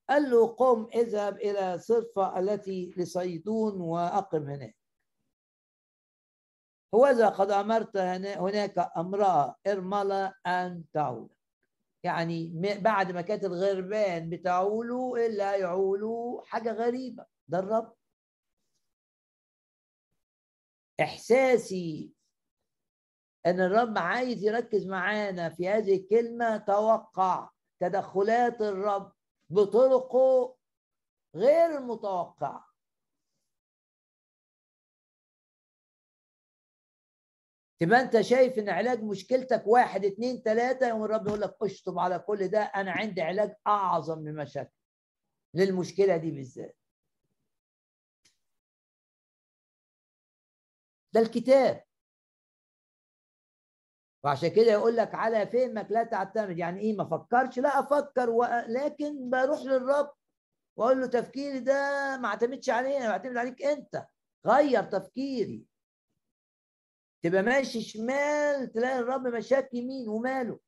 قال له قم اذهب إلى صرفة التي لصيدون وأقم هناك. هوذا قد أمرت هناك امرأة إرملة أن تعود. يعني بعد ما كانت الغربان بتعولوا إلا يعولوا حاجة غريبة. ده الرب. إحساسي أن الرب عايز يركز معانا في هذه الكلمة توقع تدخلات الرب بطرقه غير المتوقعه تبقى أنت شايف إن علاج مشكلتك واحد اتنين تلاتة يوم الرب يقول لك أشطب على كل ده. أنا عندي علاج أعظم من مشاكل للمشكلة دي بالذات. ده الكتاب. وعشان كده يقول لك على فهمك لا تعتمد. يعني إيه ما فكرش؟ لا أفكر. لكن بروح للرب وأقول له تفكيري ده ما اعتمدش عليه أنا بعتمد عليك أنت. غير تفكيري. تبقى ماشي شمال تلاقي الرب مشاك يمين وماله.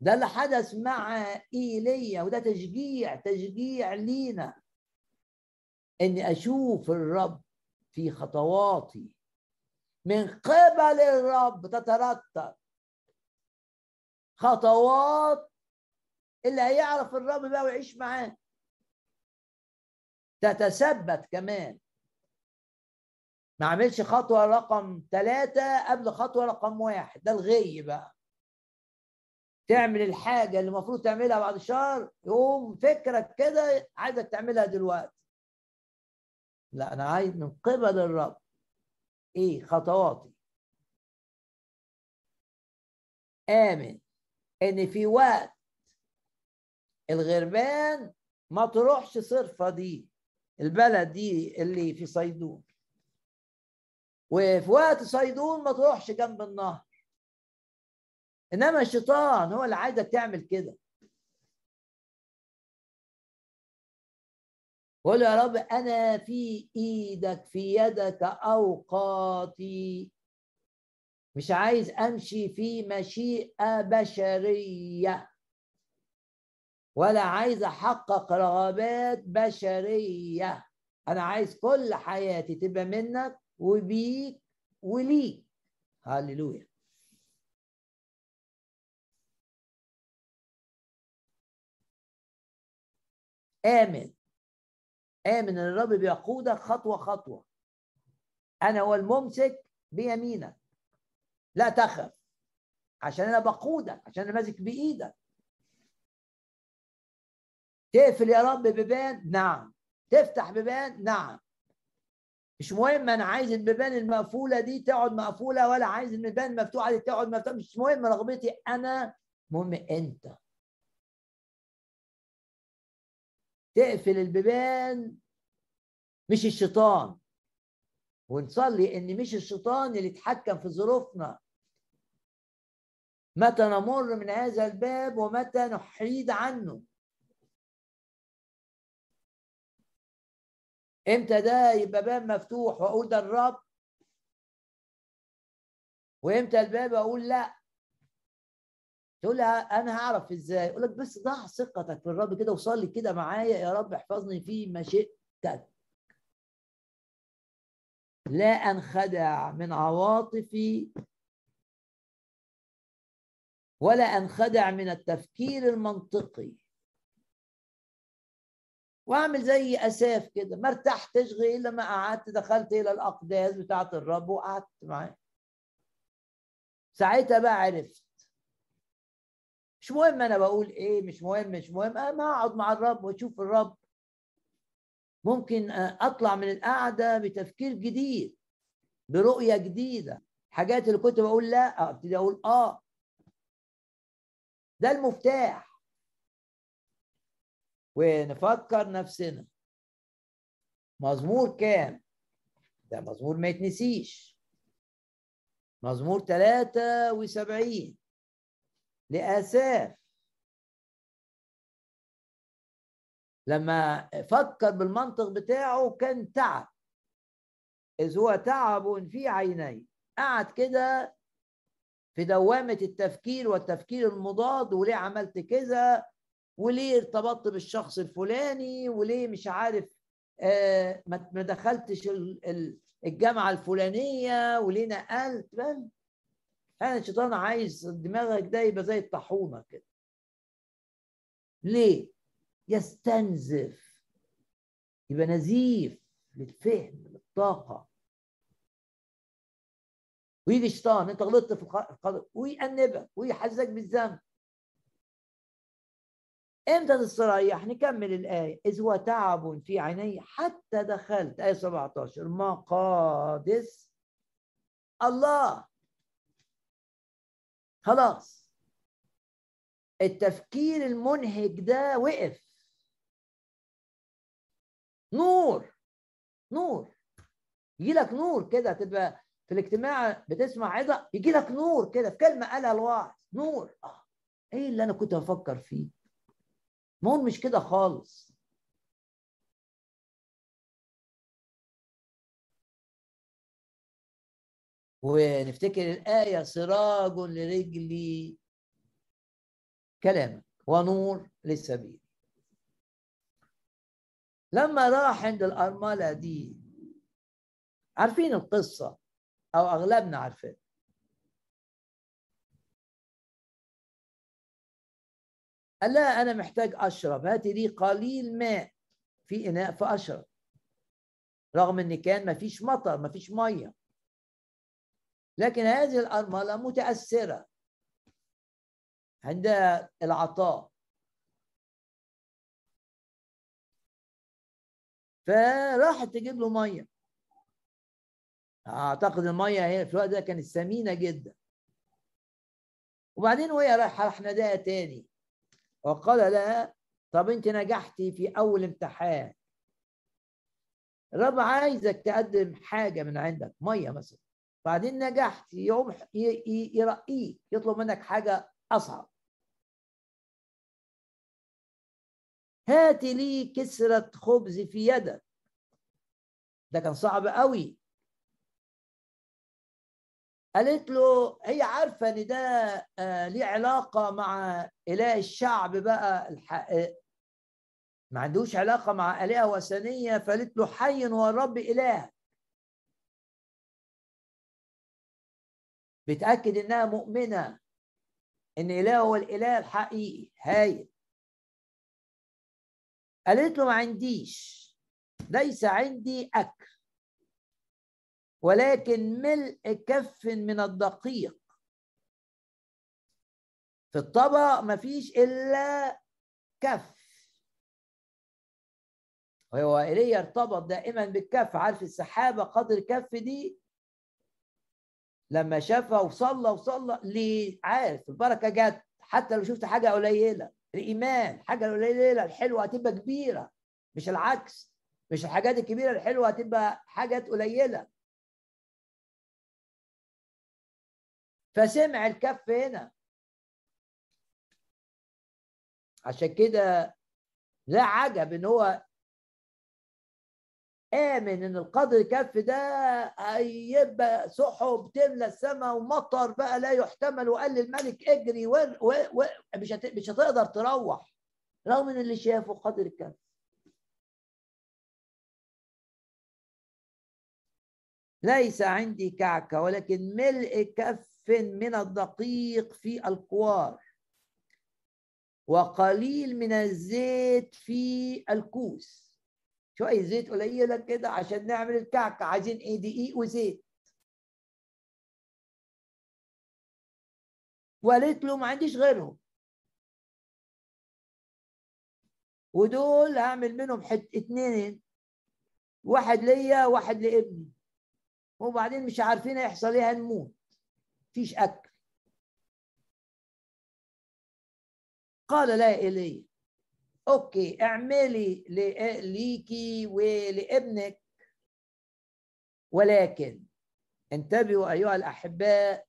ده اللي حدث مع إيليا وده تشجيع تشجيع لينا. إني أشوف الرب في خطواتي. من قبل الرب تترتب خطوات اللي هيعرف الرب بقى ويعيش معاه. تتثبت كمان. ما عملش خطوة رقم ثلاثة قبل خطوة رقم واحد. ده الغي بقى. تعمل الحاجة اللي المفروض تعملها بعد شهر. يقوم فكرك كده عايزك تعملها دلوقتي. لا أنا عايز من قبل الرب. إيه؟ خطواتي. آمن إن في وقت الغربان ما تروحش صرفة دي البلد دي اللي في صيدون. وفي وقت صيدون ما تروحش جنب النهر. إنما الشيطان هو اللي عايزك تعمل كده. قول يا رب أنا في إيدك في يدك أوقاتي. مش عايز أمشي في مشيئة بشرية ولا عايز أحقق رغبات بشرية. أنا عايز كل حياتي تبقى منك وبيك وليك. هللويا. آمن آمن إن الرب بيقودك خطوة خطوة. أنا هو الممسك بيمينك. لا تخف. عشان أنا بقودك عشان أنا ماسك بإيدك. تقفل يا رب بيبان نعم. تفتح بيبان نعم. مش مهم أنا عايز البيبان المقفولة دي تقعد مقفولة ولا عايز البيبان المفتوحة دي تقعد مفتوحة. مش مهم رغبتي أنا. مهم أنت. تقفل البيبان مش الشيطان. ونصلي إن مش الشيطان اللي يتحكم في ظروفنا. متى نمر من هذا الباب ومتى نحيد عنه؟ إمتى ده يبقى باب مفتوح وأقول ده الرب؟ وإمتى الباب أقول لا؟ تقول لها أنا هعرف إزاي؟ أقول لك بس ضع ثقتك في الرب كده وصلي كده معايا يا رب احفظني في مشيئتك. لا أنخدع من عواطفي ولا أنخدع من التفكير المنطقي. واعمل زي أساف كده ما ارتحتش غير لما قعدت دخلت إلى الأقداس بتاعة الرب وقعدت معاه. ساعتها بقى عرفت مش مهم أنا بقول إيه مش مهم مش مهم. أنا اقعد مع الرب وأشوف الرب. ممكن أطلع من القعدة بتفكير جديد برؤية جديدة. حاجات اللي كنت بقول لا أبتدي أقول آه. ده المفتاح. ونفكر نفسنا. مزمور كام؟ ده مزمور ما يتنسيش. مزمور 73 لآساف لما فكر بالمنطق بتاعه كان تعب. إذ هو تعب في عيني قعد كده في دوامة التفكير والتفكير المضاد وليه عملت كذا؟ وليه ارتبطت بالشخص الفلاني؟ وليه مش عارف آه ما دخلتش الجامعة الفلانية؟ وليه نقلت؟ فاهم أنا الشيطان عايز دماغك ده يبقى زي الطاحونة كده. ليه؟ يستنزف. يبقى نزيف للفهم للطاقة. ويجي الشيطان انت غلطت في القدر ويأنبك ويحسسك بالذنب. إمتى تستريح؟ نكمل الآية. إذ هو تعب في عيني حتى دخلت. آية 17 مقادس الله. خلاص. التفكير المنهك ده وقف. نور نور. يجي لك نور كده تبقى في الاجتماع بتسمع عظة يجي لك نور كده في كلمة قالها الواعظ نور. آه. إيه اللي أنا كنت بفكر فيه؟ ما هو مش كده خالص. ونفتكر الآية سراج لرجلي كلامك ونور للسبيل. لما راح عند الأرملة دي عارفين القصة أو أغلبنا عارفين. قال لا أنا محتاج أشرب. هاتي لي قليل ماء في إناء فأشرب. رغم إن كان مفيش مطر مفيش مية. لكن هذه الأرملة متأثرة عند العطاء. فراحت تجيب له مية. أعتقد المية هي في الوقت ده كانت ثمينة جدا. وبعدين وهي رايحة راح ناداها تاني. وقال لها طب أنت نجحتي في أول امتحان. الرب عايزك تقدم حاجة من عندك مية مثلا. بعدين نجحت يقوم يرقيك يطلب منك حاجة أصعب. هات لي كسرة خبز في يدك. ده كان صعب قوي. قالت له هي عارفة إن ده آه ليه علاقة مع إله الشعب بقى الحق ما عندوش علاقة مع آلهة وثنية. فقالت له حي هو الرب إله. بتأكد إنها مؤمنة إن إله هو الإله الحقيقي. هايل. قالت له ما عنديش. ليس عندي أكل. ولكن ملء كف من الدقيق. في الطبق ما فيش إلا كف. وهو إيليا ارتبط دائما بالكف. عارف السحابة قدر الكف دي؟ لما شافها وصلى وصلى ليه؟ عارف البركة جت. حتى لو شفت حاجة قليلة. الإيمان حاجة قليلة الحلوة هتبقى كبيرة. مش العكس. مش الحاجات الكبيرة الحلوة هتبقى حاجات قليلة. فسمع الكف هنا. عشان كده لا عجب إن هو آمن إن القدر الكف ده هيبقى سحب تملى السماء ومطر بقى لا يحتمل وقال للملك اجري و... و... و... مش هت... مش هتقدر تروح رغم إن اللي شافه قدر الكف ليس عندي كعكة ولكن ملء كف من الدقيق في الكوار وقليل من الزيت في الكوس. شوية زيت قليلة كده عشان نعمل الكعكة عايزين إيه؟ دقيق وزيت. وقالت له ما عنديش غيرهم. ودول هعمل منهم حت اتنين. واحد ليا واحد لابني. وبعدين مش عارفين هيحصل إيه هنموت. مفيش أكل. قال لا ايليا أوكي اعملي ليكي ولابنك. ولكن انتبهوا أيها الأحباء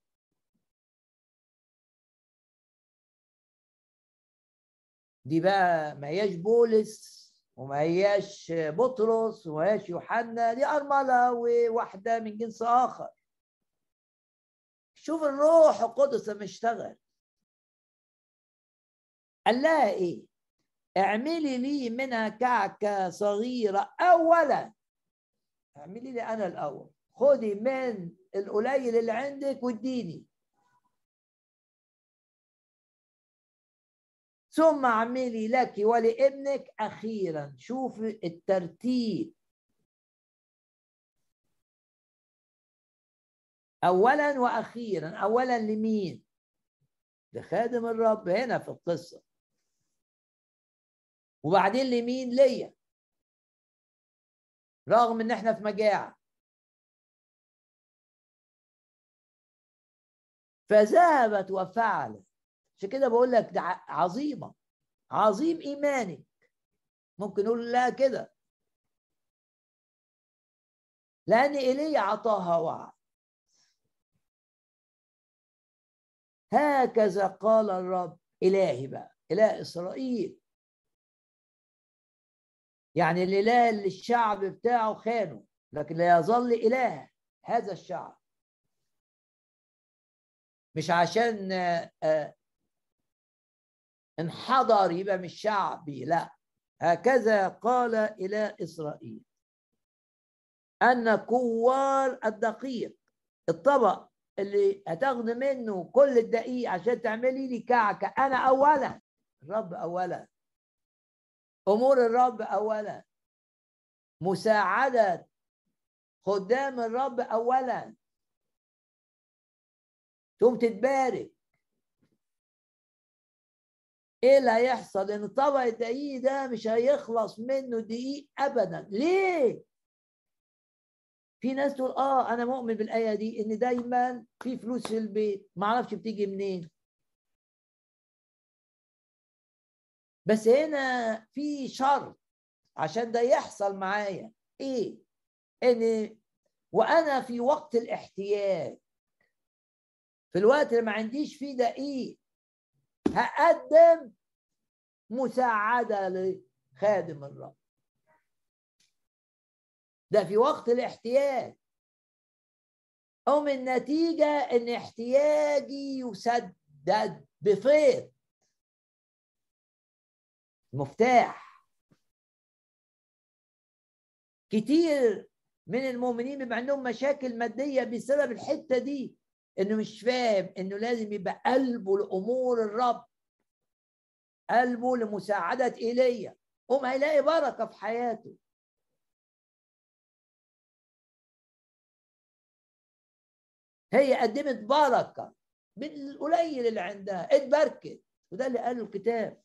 دي بقى ما هياش بولس وما هياش بطرس وما هياش يوحنا دي أرملة وواحدة من جنس آخر. شوف الروح القدس لما اشتغل. قال لها إيه؟ اعملي لي منها كعكة صغيرة أولا. اعملي لي أنا الأول. خدي من القليل اللي عندك واديني. ثم اعملي لك ولابنك أخيرا. شوف الترتيب. أولا وأخيرا. أولا لمين؟ لخادم الرب. هنا في القصة. وبعدين لمين؟ ليا. رغم إن إحنا في مجاعة. فذهبت وفعلت. عشان كده بقول لك ده عظيمة. عظيم إيمانك. ممكن نقول لا كده. لأن ايليا عطاها وعد. هكذا قال الرب إلهي بقى. إله إسرائيل. يعني الإله اللي الشعب بتاعه خانه لكن لا يظل إله هذا الشعب. مش عشان آه، انحدر يبقى مش شعبي لا. هكذا قال إلى إسرائيل. أن كوار الدقيق الطبق اللي هتاخد منه كل الدقيق عشان تعملي لي كعكة أنا أولا الرب أولا. أمور الرب أولا. مساعدة خدام الرب أولا. تقوم تتبارك. إيه اللي هيحصل؟ إن طبق الدقيق ده مش هيخلص منه دقيق ابدا. ليه؟ في ناس تقول آه أنا مؤمن بالآية دي إن دايما في فلوس في البيت. ما أعرفش بتيجي منين. بس هنا في شرط عشان ده يحصل معايا. إيه؟ إن وأنا في وقت الاحتياج. في الوقت اللي ما عنديش فيه دقيق هقدم مساعدة لخادم الرب. ده في وقت الاحتياج. أو من نتيجة إن احتياجي يسدد بفيض مفتاح. كتير من المؤمنين بيبقى عندهم مشاكل مادية بسبب الحتة دي انه مش فاهم انه لازم يبقى قلبه لأمور الرب. قلبه لمساعدة إيليا. قوم هيلاقي بركة في حياته. هي قدمت بركة بالقليل اللي عندها. اتبركت وده اللي قاله الكتاب.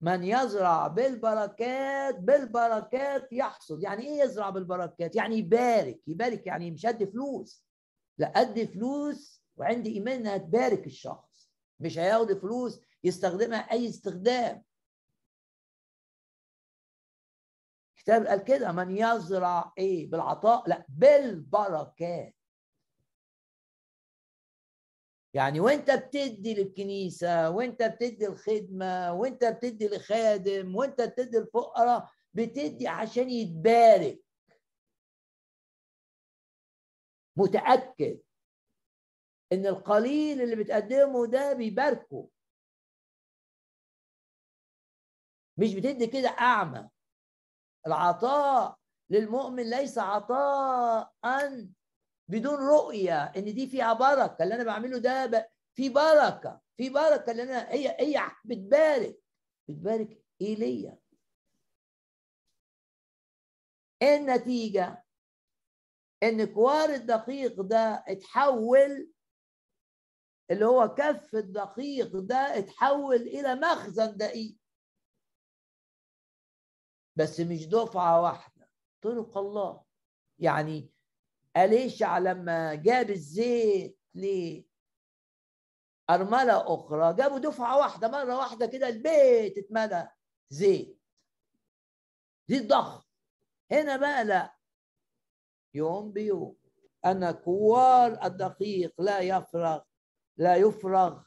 من يزرع بالبركات بالبركات يحصد. يعني إيه يزرع بالبركات؟ يعني يبارك. يبارك يعني مش قد فلوس. لا أدي فلوس وعندي إيمان إنها تبارك الشخص. مش هياخد فلوس يستخدمها أي استخدام. الكتاب قال كده من يزرع إيه؟ بالعطاء. لا بالبركات. يعني وانت بتدي للكنيسة وانت بتدي الخدمة وانت بتدي لخادم وانت بتدي الفقراء بتدي عشان يتبارك. متأكد إن القليل اللي بتقدمه ده بيباركه. مش بتدي كده أعمى. العطاء للمؤمن ليس عطاء بدون رؤية إن دي فيها بركة اللي أنا بعمله ده ب... في بركة في بركة اللي أنا هي هي بتبارك بتبارك إيه ليا النتيجة؟ إن كوار الدقيق ده اتحول اللي هو كف الدقيق ده اتحول إلى مخزن دقيق. بس مش دفعة واحدة. طرق الله. يعني أليشع لما جاب الزيت لأرملة أخرى؟ جابوا دفعة واحدة مرة واحدة كده البيت اتملى زيت. زيت ضخم هنا بقى لا. يوم بيوم. أن كوار الدقيق لا يفرغ لا يفرغ.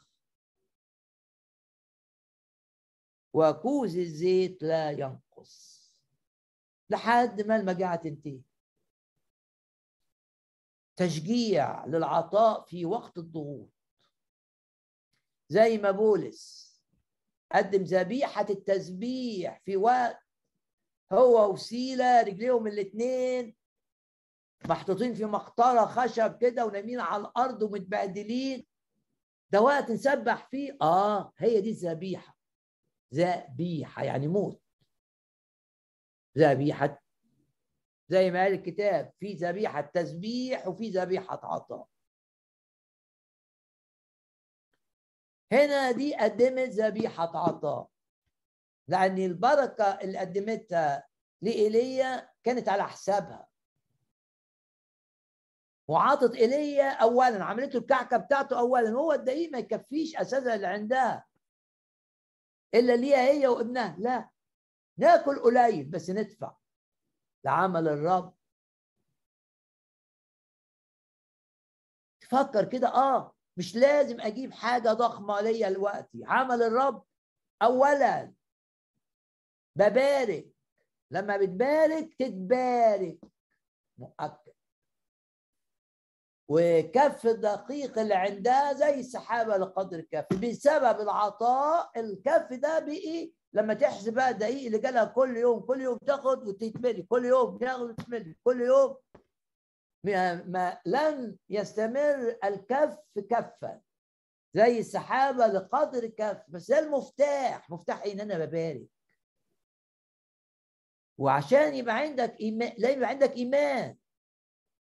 وكوز الزيت لا ينقص. لحد ما المجاعة تنتهي. تشجيع للعطاء في وقت الضغوط. زي ما بولس قدم ذبيحة التسبيح في وقت هو وسيلة رجليهم الاثنين محطوطين في مقطرة خشب كده ونايمين على الأرض ومتبهدلين. ده وقت نسبح فيه؟ آه هي دي الذبيحة. ذبيحة يعني موت. ذبيحة زي ما قال الكتاب في ذبيحة تسبيح وفي ذبيحة عطاء. هنا دي قدمت ذبيحة عطاء. لأن البركة اللي قدمتها لإيليا كانت على حسابها. وعاطت إيليا اولا عملت له الكعكة بتاعته اولا. هو الدقيق ما يكفيش أساسا اللي عندها. إلا ليها هي وابنها. لا ناكل قليل بس ندفع. لعمل الرب. تفكر كده آه مش لازم أجيب حاجة ضخمة ليا دلوقتي. عمل الرب اولا ببارك. لما بتبارك تتبارك مؤكد. وكف الدقيق اللي عندها زي السحابه لقدر الكف بسبب العطاء الكف ده بقي لما تحسب بقى الدقيق اللي جالها كل يوم كل يوم تاخد وتتملي كل يوم تاخد وتتملي كل يوم. ما لن يستمر الكف كفا. زي السحابة لقدر الكف بس ده المفتاح. مفتاح إن أنا ببارك. وعشان يبقى عندك ايمان لازم يبقى عندك إيمان.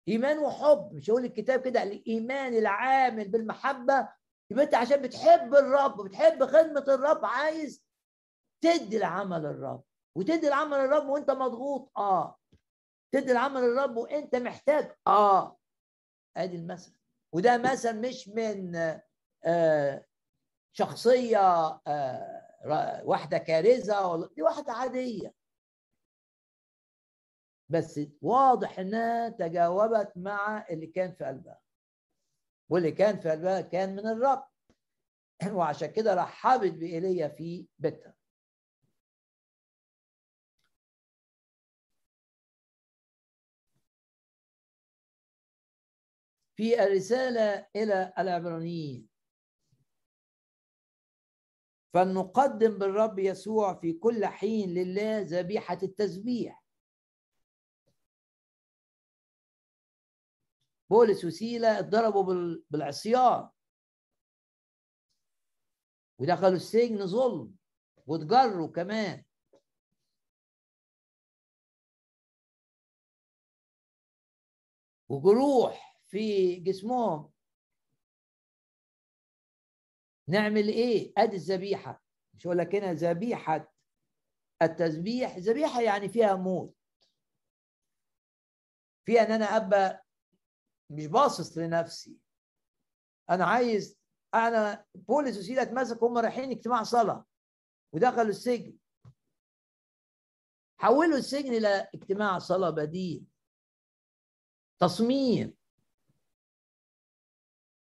إيمان وحب. مش هقول الكتاب كده الإيمان العامل بالمحبة. يبقى أنت عشان بتحب الرب وبتحب خدمة الرب عايز تدي لعمل الرب. وتدي لعمل الرب وانت مضغوط. آه. تدي لعمل الرب وانت محتاج. آه. آدي المثل. وده مثل مش من آه شخصية آه واحدة كارثه ولا دي واحدة عادية. بس واضح إنها تجاوبت مع اللي كان في قلبها. واللي كان في قلبها كان من الرب. <clears throat> وعشان كده رحبت بإيليا في بيتها. في الرسالة إلى العبرانيين. فلنقدم بالرب يسوع في كل حين لله ذبيحة التسبيح. بولس وسيلة اتضربوا بالعصيان. ودخلوا السجن ظلم واتجروا كمان. وجروح في جسمهم. نعمل إيه؟ أدي الذبيحة. مش هقول لك هنا ذبيحة. التسبيح ذبيحة يعني فيها موت. فيها أن أنا أبقى مش باصص لنفسي. أنا عايز أنا بولس وسيلة اتمسكوا هم رايحين اجتماع صلاة. ودخلوا السجن. حولوا السجن إلى اجتماع صلاة بديل. تصميم.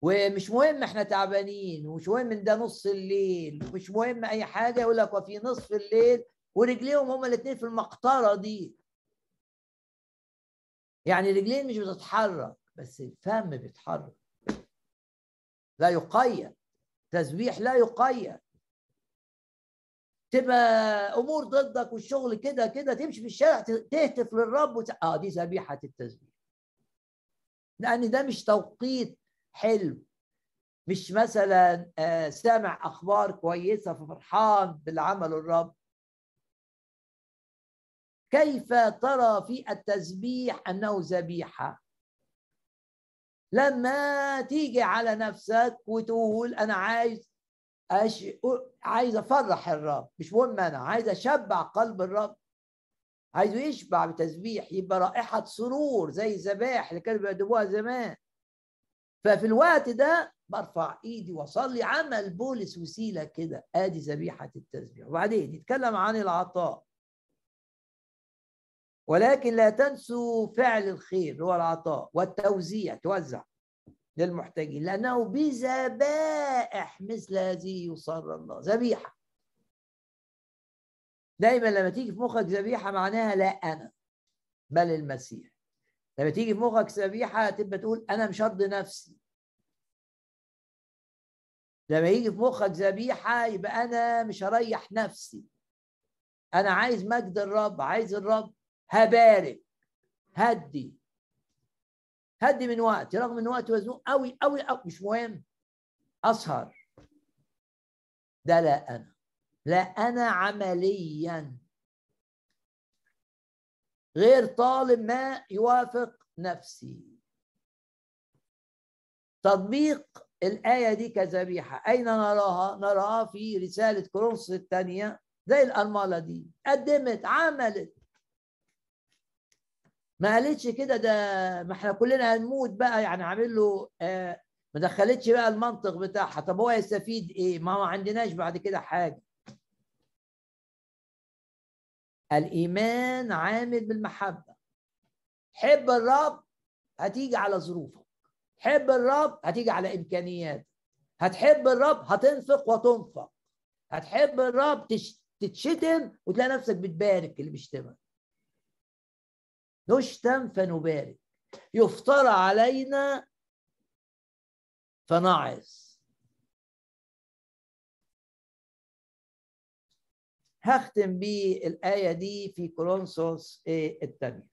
ومش مهم إحنا تعبانين ومش مهم إن ده نص الليل ومش مهم أي حاجة يقول لك وفي نصف الليل ورجليهم هما الاثنين في المقطرة دي. يعني رجلين مش بتتحرك بس الفم بيتحرك. لا يقيد تسبيح لا يقيد. تبقى أمور ضدك والشغل كده كده تمشي في الشارع تهتف للرب وت... آه دي ذبيحه التسبيح. لأن ده مش توقيت. حلو مش مثلا آه سامع أخبار كويسة ففرحان باللي عمله الرب. كيف ترى في التسبيح أنه ذبيحة؟ لما تيجي على نفسك وتقول أنا عايز أش... عايز أفرح الرب مش مهم أنا عايز أشبع قلب الرب. عايزه يشبع بتسبيح يبقى رائحة سرور زي الذبائح اللي كانوا بيقدموها زمان. ففي الوقت ده برفع ايدي واصلي عمل بولس وسيلة كده ادي ذبيحة التسبيح. وبعدين يتكلم عن العطاء. ولكن لا تنسوا فعل الخير هو العطاء والتوزيع توزع للمحتاجين لأنه بذبائح مثل هذه يصر الله. ذبيحة. دايما لما تيجي في مخك ذبيحة معناها لا أنا بل المسيح. لما تيجي في مخك ذبيحة تبقى تقول أنا مش هرضي نفسي. لما يجي في مخك ذبيحة يبقى أنا مش هريح نفسي. أنا عايز مجد الرب عايز الرب هبارك هدي. هدي من وقتي رغم ان وقتي مزنوق قوي قوي قوي مش مهم. أسهر. ده لا أنا. لا أنا عمليا. غير طالب ما يوافق نفسي. تطبيق الآية دي كذبيحة. أين نراها؟ نراها في رسالة كورنثوس الثانية. زي الأرملة دي. قدمت عملت. ما قالتش كده ده ما إحنا كلنا هنموت بقى. يعني عامل له آه ما دخلتش بقى المنطق بتاعها. طب هو يستفيد إيه؟ ما ما عندناش بعد كده حاجة. الإيمان عامل بالمحبة. حب الرب هتيجي على ظروفك. حب الرب هتيجي على إمكانياتك. هتحب الرب هتنفق وتنفق. هتحب الرب تتشتم وتلاقي نفسك بتبارك اللي بيشتمك. نشتم فنبارك. يفترى علينا فنعظ. هختم بالآية دي في كورنثوس الثانية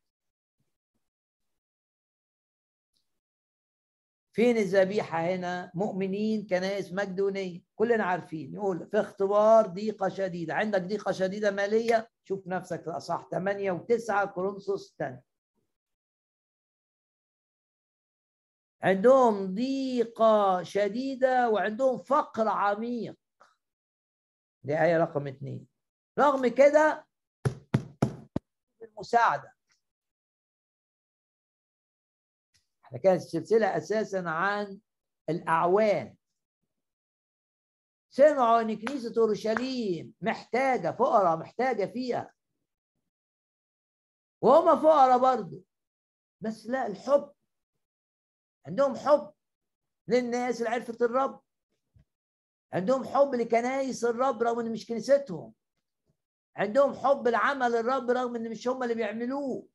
فين الذبيحة هنا؟ مؤمنين كنائس مقدونية. كلنا عارفين. يقول في اختبار ضيقة شديدة. عندك ضيقة شديدة مالية؟ شوف نفسك في أصح 8 و9 كورنثوس الثانية عندهم ضيقة شديدة وعندهم فقر عميق. دي آية رقم اثنين رغم كده المساعدة إحنا كانت السلسلة أساسا عن الأعوان. سمعوا ان كنيسة أورشليم محتاجة فقراء محتاجة فيها. وهم فقراء برضه بس لا الحب. عندهم حب للناس اللي عرفت الرب. عندهم حب لكنايس الرب رغم إن مش كنيستهم. عندهم حب لعمل الرب رغم إن مش هم اللي بيعملوه.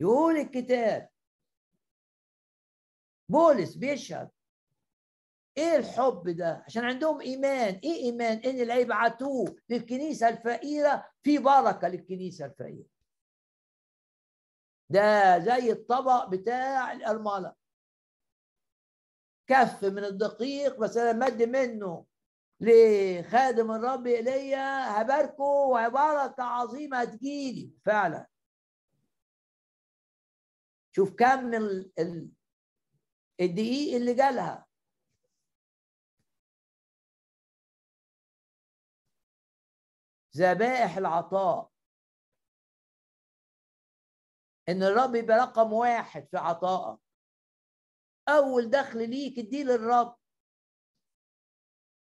يقول الكتاب بولس بيشهد إيه الحب ده؟ عشان عندهم إيمان. إيه إيمان؟ إن اللي هيبعتوه للكنيسة الفقيرة في بركة للكنيسة الفقيرة. ده زي الطبق بتاع الارمله كف من الدقيق بس أنا مد منه. لخادم الرب ايليا هباركه وبركه عظيمة هتجيلي. فعلا. شوف كم الدقيق اللي جالها. ذبائح العطاء. إن الرب يبقى رقم واحد في عطائك أول دخل ليك اديه للرب.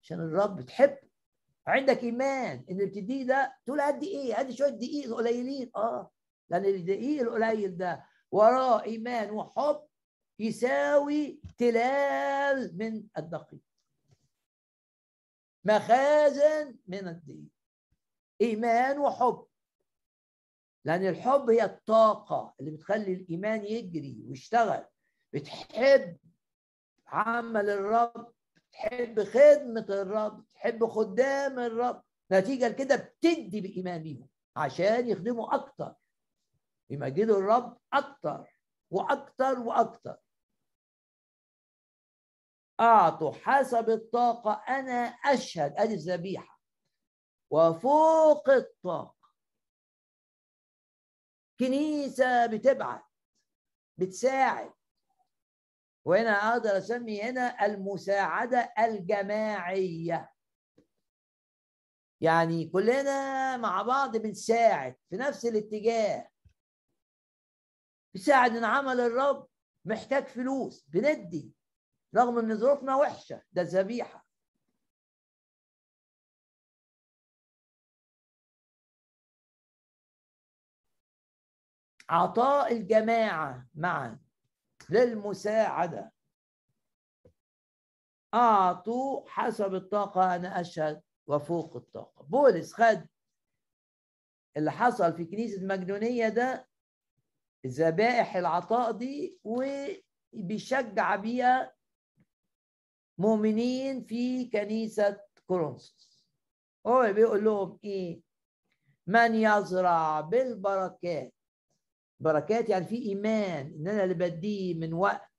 عشان الرب تحب عندك إيمان إن اللي بتديه ده تقول ادي إيه؟ ادي شوية دقيق قليلين. آه. لأن الدقيق القليل ده وراه إيمان وحب يساوي تلال من الدقيق. مخازن من الدقيق. إيمان وحب. لأن الحب هي الطاقة اللي بتخلي الإيمان يجري ويشتغل. بتحب عمل الرب تحب خدمة الرب تحب خدام الرب. نتيجة لكده بتدي بإيمان ليهم عشان يخدموا أكتر يمجدوا الرب أكتر وأكتر وأكتر. أعطوا حسب الطاقة أنا أشهد. أدي الذبيحة. وفوق الطاقة. كنيسة بتبعت بتساعد. وهنا أقدر أسمي هنا المساعدة الجماعية. يعني كلنا مع بعض بنساعد في نفس الاتجاه. بنساعد إن عمل الرب محتاج فلوس بندي رغم إن ظروفنا وحشة ده ذبيحة. عطاء الجماعة معا. للمساعدة. أعطوا حسب الطاقة أنا أشهد وفوق الطاقة. بولس خد اللي حصل في كنيسة المجنونية ده ذبائح العطاء دي وبيشجع بيها مؤمنين في كنيسة كورنثوس. هو بيقول لهم إيه؟ من يزرع بالبركات بركات يعني في إيمان إن أنا اللي بديه من وقت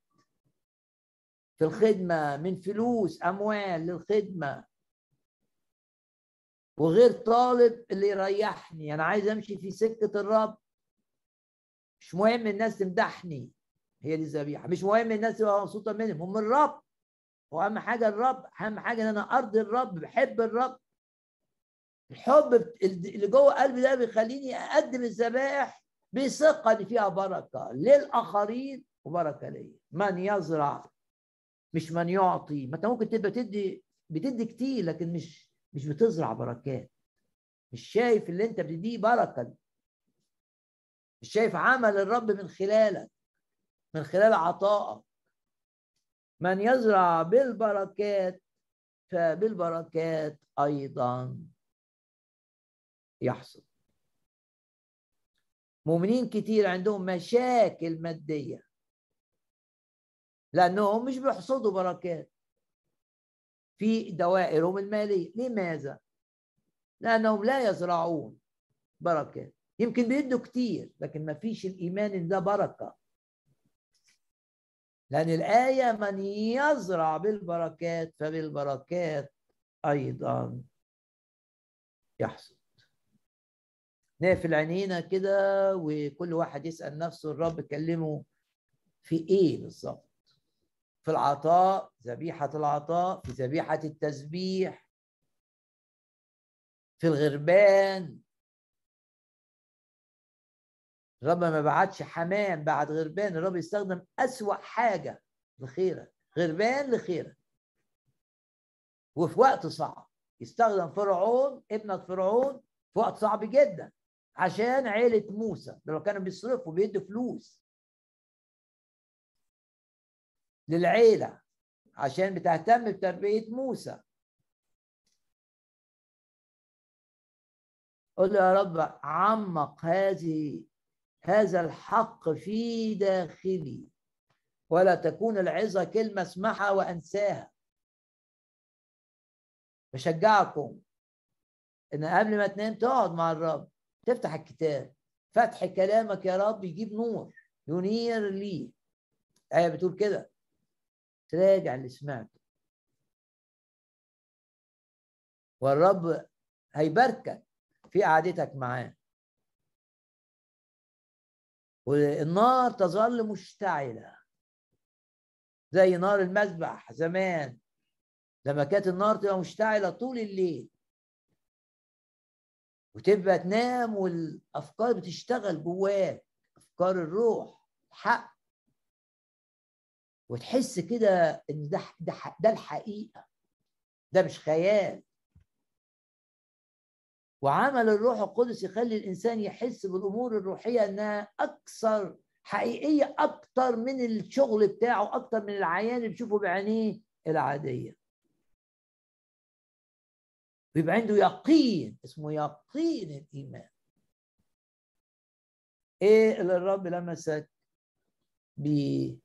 في الخدمة من فلوس أموال للخدمة. وغير طالب اللي يريحني أنا عايز أمشي في سكة الرب. مش مهم الناس تمدحني هي دي الذبيحة. مش مهم الناس تبقى مبسوطة منهم هم الرب. هو أهم حاجة الرب أهم حاجة إن أنا أرضي الرب بحب الرب. الحب اللي جوه قلبي ده بيخليني أقدم الذبائح بثقه ان فيها بركة. للآخرين وبركة ليا من يزرع مش من يعطي. ما انت ممكن تبقى تدي بتدي كتير لكن مش مش بتزرع بركات. مش شايف اللي انت بتديه بركة. مش شايف عمل الرب من خلالك من خلال عطائك. من يزرع بالبركات فبالبركات أيضا يحصد مؤمنين كتير عندهم مشاكل مادية. لأنهم مش بيحصدوا بركات. في دوائرهم المالية. لماذا؟ لأنهم لا يزرعون بركات. يمكن بيدوا كتير لكن ما فيش الإيمان إن ده بركة. لأن الآية من يزرع بالبركات فبالبركات أيضا يحصد. نقفل عينينا كده وكل واحد يسأل نفسه الرب كلمه في إيه بالظبط؟ في العطاء ذبيحة العطاء في ذبيحة التسبيح في الغربان. الرب ما بعتش حمام بعد غربان الرب يستخدم أسوأ حاجة لخيرك غربان لخيرك. وفي وقت صعب يستخدم فرعون ابنة فرعون في وقت صعب جدا. عشان عيلة موسى لو كانوا بيصرفوا بيدوا فلوس للعيلة عشان بتهتم بتربية موسى. قل يا رب عمق هذه هذا الحق في داخلي ولا تكون العظة كلمة اسمعها وأنساها. بشجعكم إن قبل ما تنام تقعد مع الرب. تفتح الكتاب. فتح كلامك يا رب يجيب نور ينير لي. آية بتقول كده. تراجع اللي سمعته. والرب هيباركك في قعدتك معاه. والنار تظل مشتعلة زي نار المذبح زمان. لما كانت النار تبقى مشتعلة طول الليل وتبقى تنام والأفكار بتشتغل جواك أفكار الروح حق وتحس كده إن ده ده ده الحقيقة ده مش خيال. وعمل الروح القدس يخلي الإنسان يحس بالأمور الروحية إنها أكثر حقيقية أكثر من الشغل بتاعه أكثر من العيان اللي بيشوفه بعينيه العادية. بيبقى عنده يقين اسمه يقين الإيمان. إيه اللي الرب لمسك بيه؟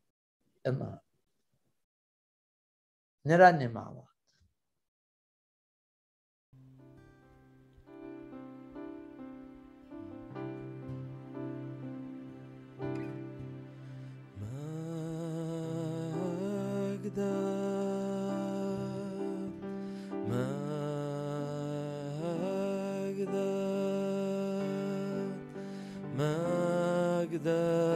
نرنم مع بعض. the the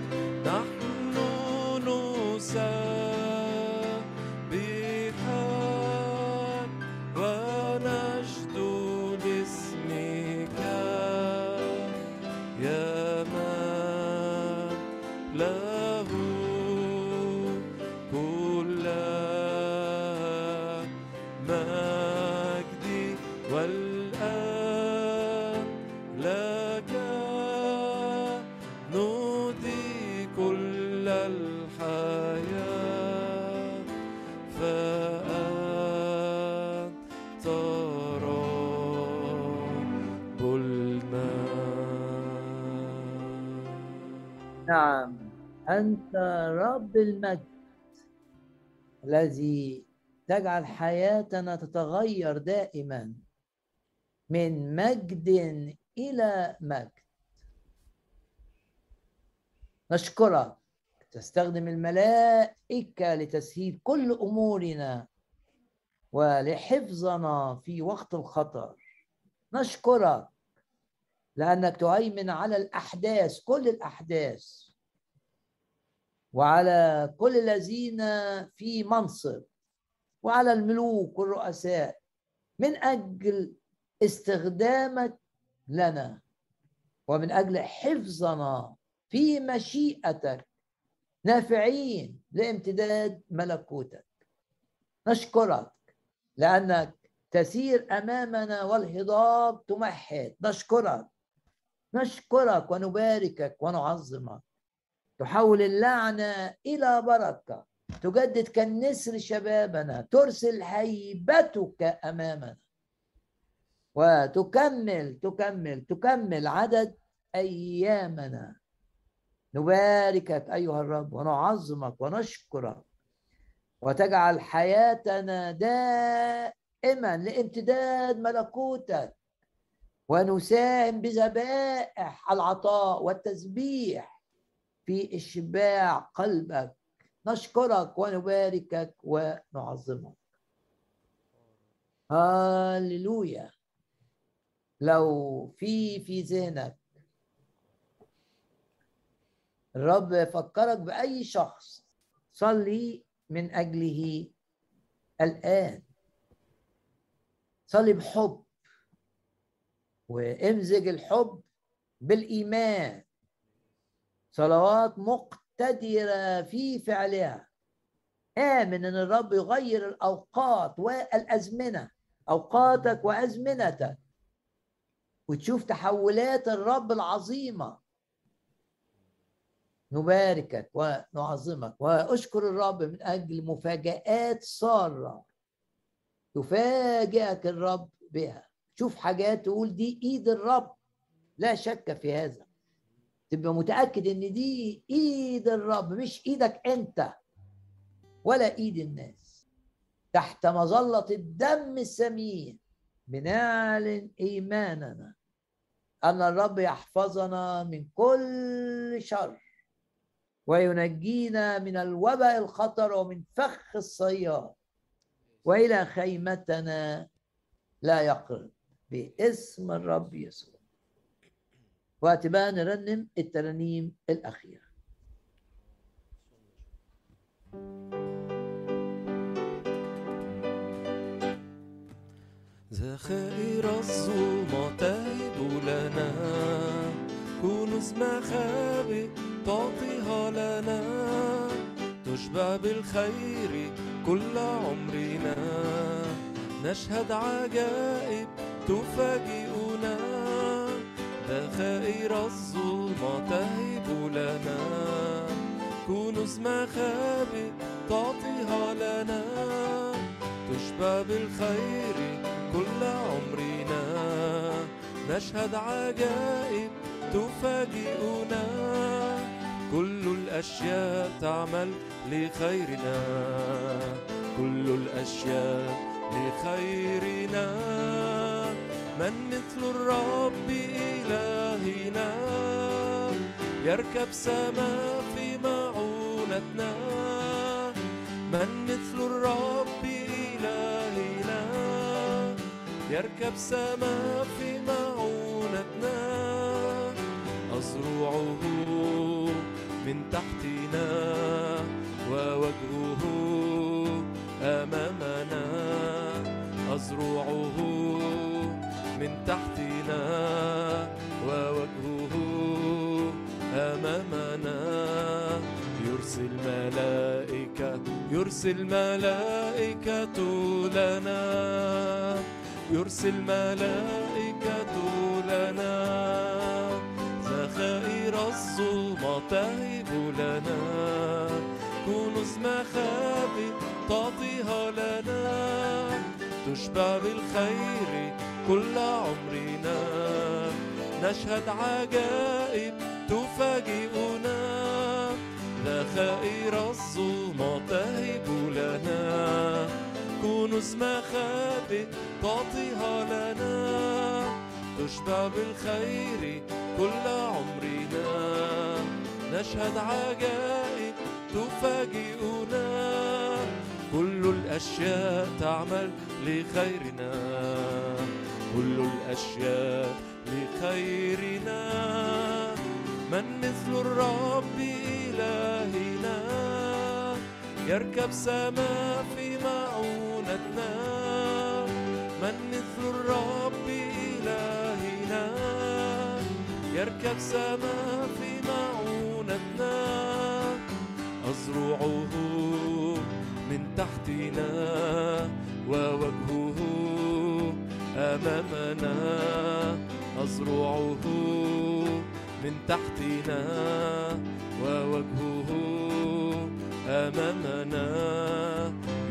الذي تجعل حياتنا تتغير دائما من مجد إلى مجد. نشكرك. تستخدم الملائكة لتسهيل كل أمورنا ولحفظنا في وقت الخطر. نشكرك لأنك تهيمن على الأحداث كل الأحداث. وعلى كل الذين في منصب وعلى الملوك والرؤساء من أجل استخدامك لنا ومن أجل حفظنا في مشيئتك نافعين لامتداد ملكوتك. نشكرك لأنك تسير أمامنا والهضاب تمهد. نشكرك. نشكرك ونباركك ونعظمك. تحول اللعنة إلى بركة. تجدد كالنسر شبابنا ترسل هيبتك أمامنا. وتكمل تكمل تكمل عدد أيامنا. نباركك أيها الرب ونعظمك ونشكرك وتجعل حياتنا دائما لامتداد ملكوتك. ونساهم بذبائح العطاء والتسبيح. في إشباع قلبك. نشكرك ونباركك ونعظمك. هاللويا. لو في في ذهنك. الرب فكرك بأي شخص. صلي من أجله الآن. صلي بحب. وامزج الحب بالإيمان. صلوات مقتدرة في فعلها. آمن أن الرب يغير الأوقات والأزمنة أوقاتك وأزمنتك وتشوف تحولات الرب العظيمة. نباركك ونعظمك وأشكر الرب من أجل مفاجآت سارة يفاجئك الرب بها. شوف حاجات تقول دي إيد الرب. لا شك في هذا. تبقى متأكد إن دي إيد الرب مش إيدك أنت ولا إيد الناس. تحت مظلة الدم السمين بنعلن إيماننا أن الرب يحفظنا من كل شر وينجينا من الوباء الخطر ومن فخ الصياد وإلى خيمتنا لا يقرب باسم الرب يسوع. وقت بقى نرنم الترانيم الأخيرة ذخائر الظلمة تهب لنا كنوز مخابئ تعطيها لنا. تشبع بالخير كل عمرنا. نشهد عجائب تفاجئنا ذخائر الظلمة تهب لنا. كنوز مخابئ تعطيها لنا. تشبع بالخير كل عمرنا. نشهد عجائب تفاجئنا. كل الأشياء تعمل لخيرنا. كل الأشياء لخيرنا. من مثل الرب إلهنا يركب سما في معونتنا. من مثل الرب إلهنا يركب سما في معونتنا. أزرعه من تحتنا ووجهه أمامنا. أزرعه من تحتنا ووجهه أمامنا. يرسل ملائكة يرسل ملائكة لنا. يرسل ملائكة لنا. ذخائر الظلمة تهب لنا. كنوز مخابئ تعطيها لنا. تشبع بالخير كل عمرنا. نشهد عجائب تفاجئنا. ذخائر الظلمة تهب لنا. كنوز مخابئ تعطيها لنا. تشبع بالخير كل عمرنا. نشهد عجائب تفاجئنا. كل الأشياء تعمل لخيرنا. كل الأشياء لخيرنا. من مثل الرب إلهنا يركب سما في معونتنا من مثل الرب إلهنا يركب سما في معونتنا أزرعه تحتنا ووجهه أمامنا أزرعه من تحتنا ووجهه أمامنا.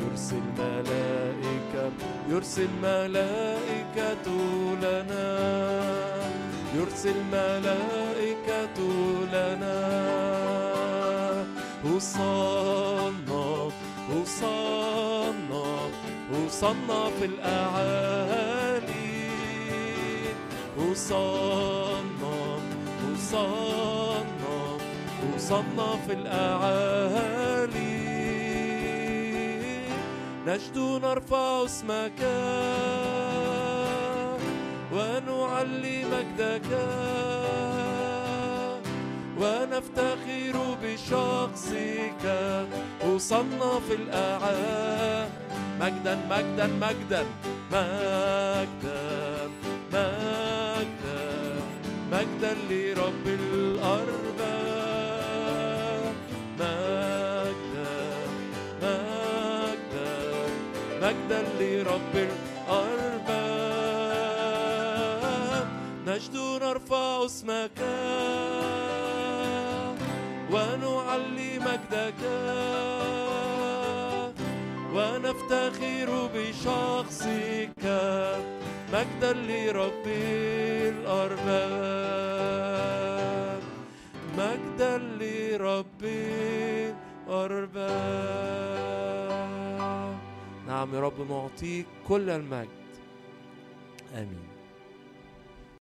يرسل ملائكة يرسل ملائكة لنا. يرسل ملائكة لنا. وصلنا وصلنا وصلنا في الأعالي. وصلنا وصلنا وصلنا في الأعالي. نجد نرفع اسمك ونعلي مجدك ونفتخر بشخصك وصلنا في الأعالي مجدا مجدا مجدا مجدا مجدا مجدا لرب الأرباب. مجدا مجدا مجدا لرب الأرباب. نجد نرفع اسمك. ونعلي مجدك ونفتخر بشخصك مجدا لرب الأرباب مجدا لرب الأرباب. نعم يا رب نعطيك كل المجد. آمين.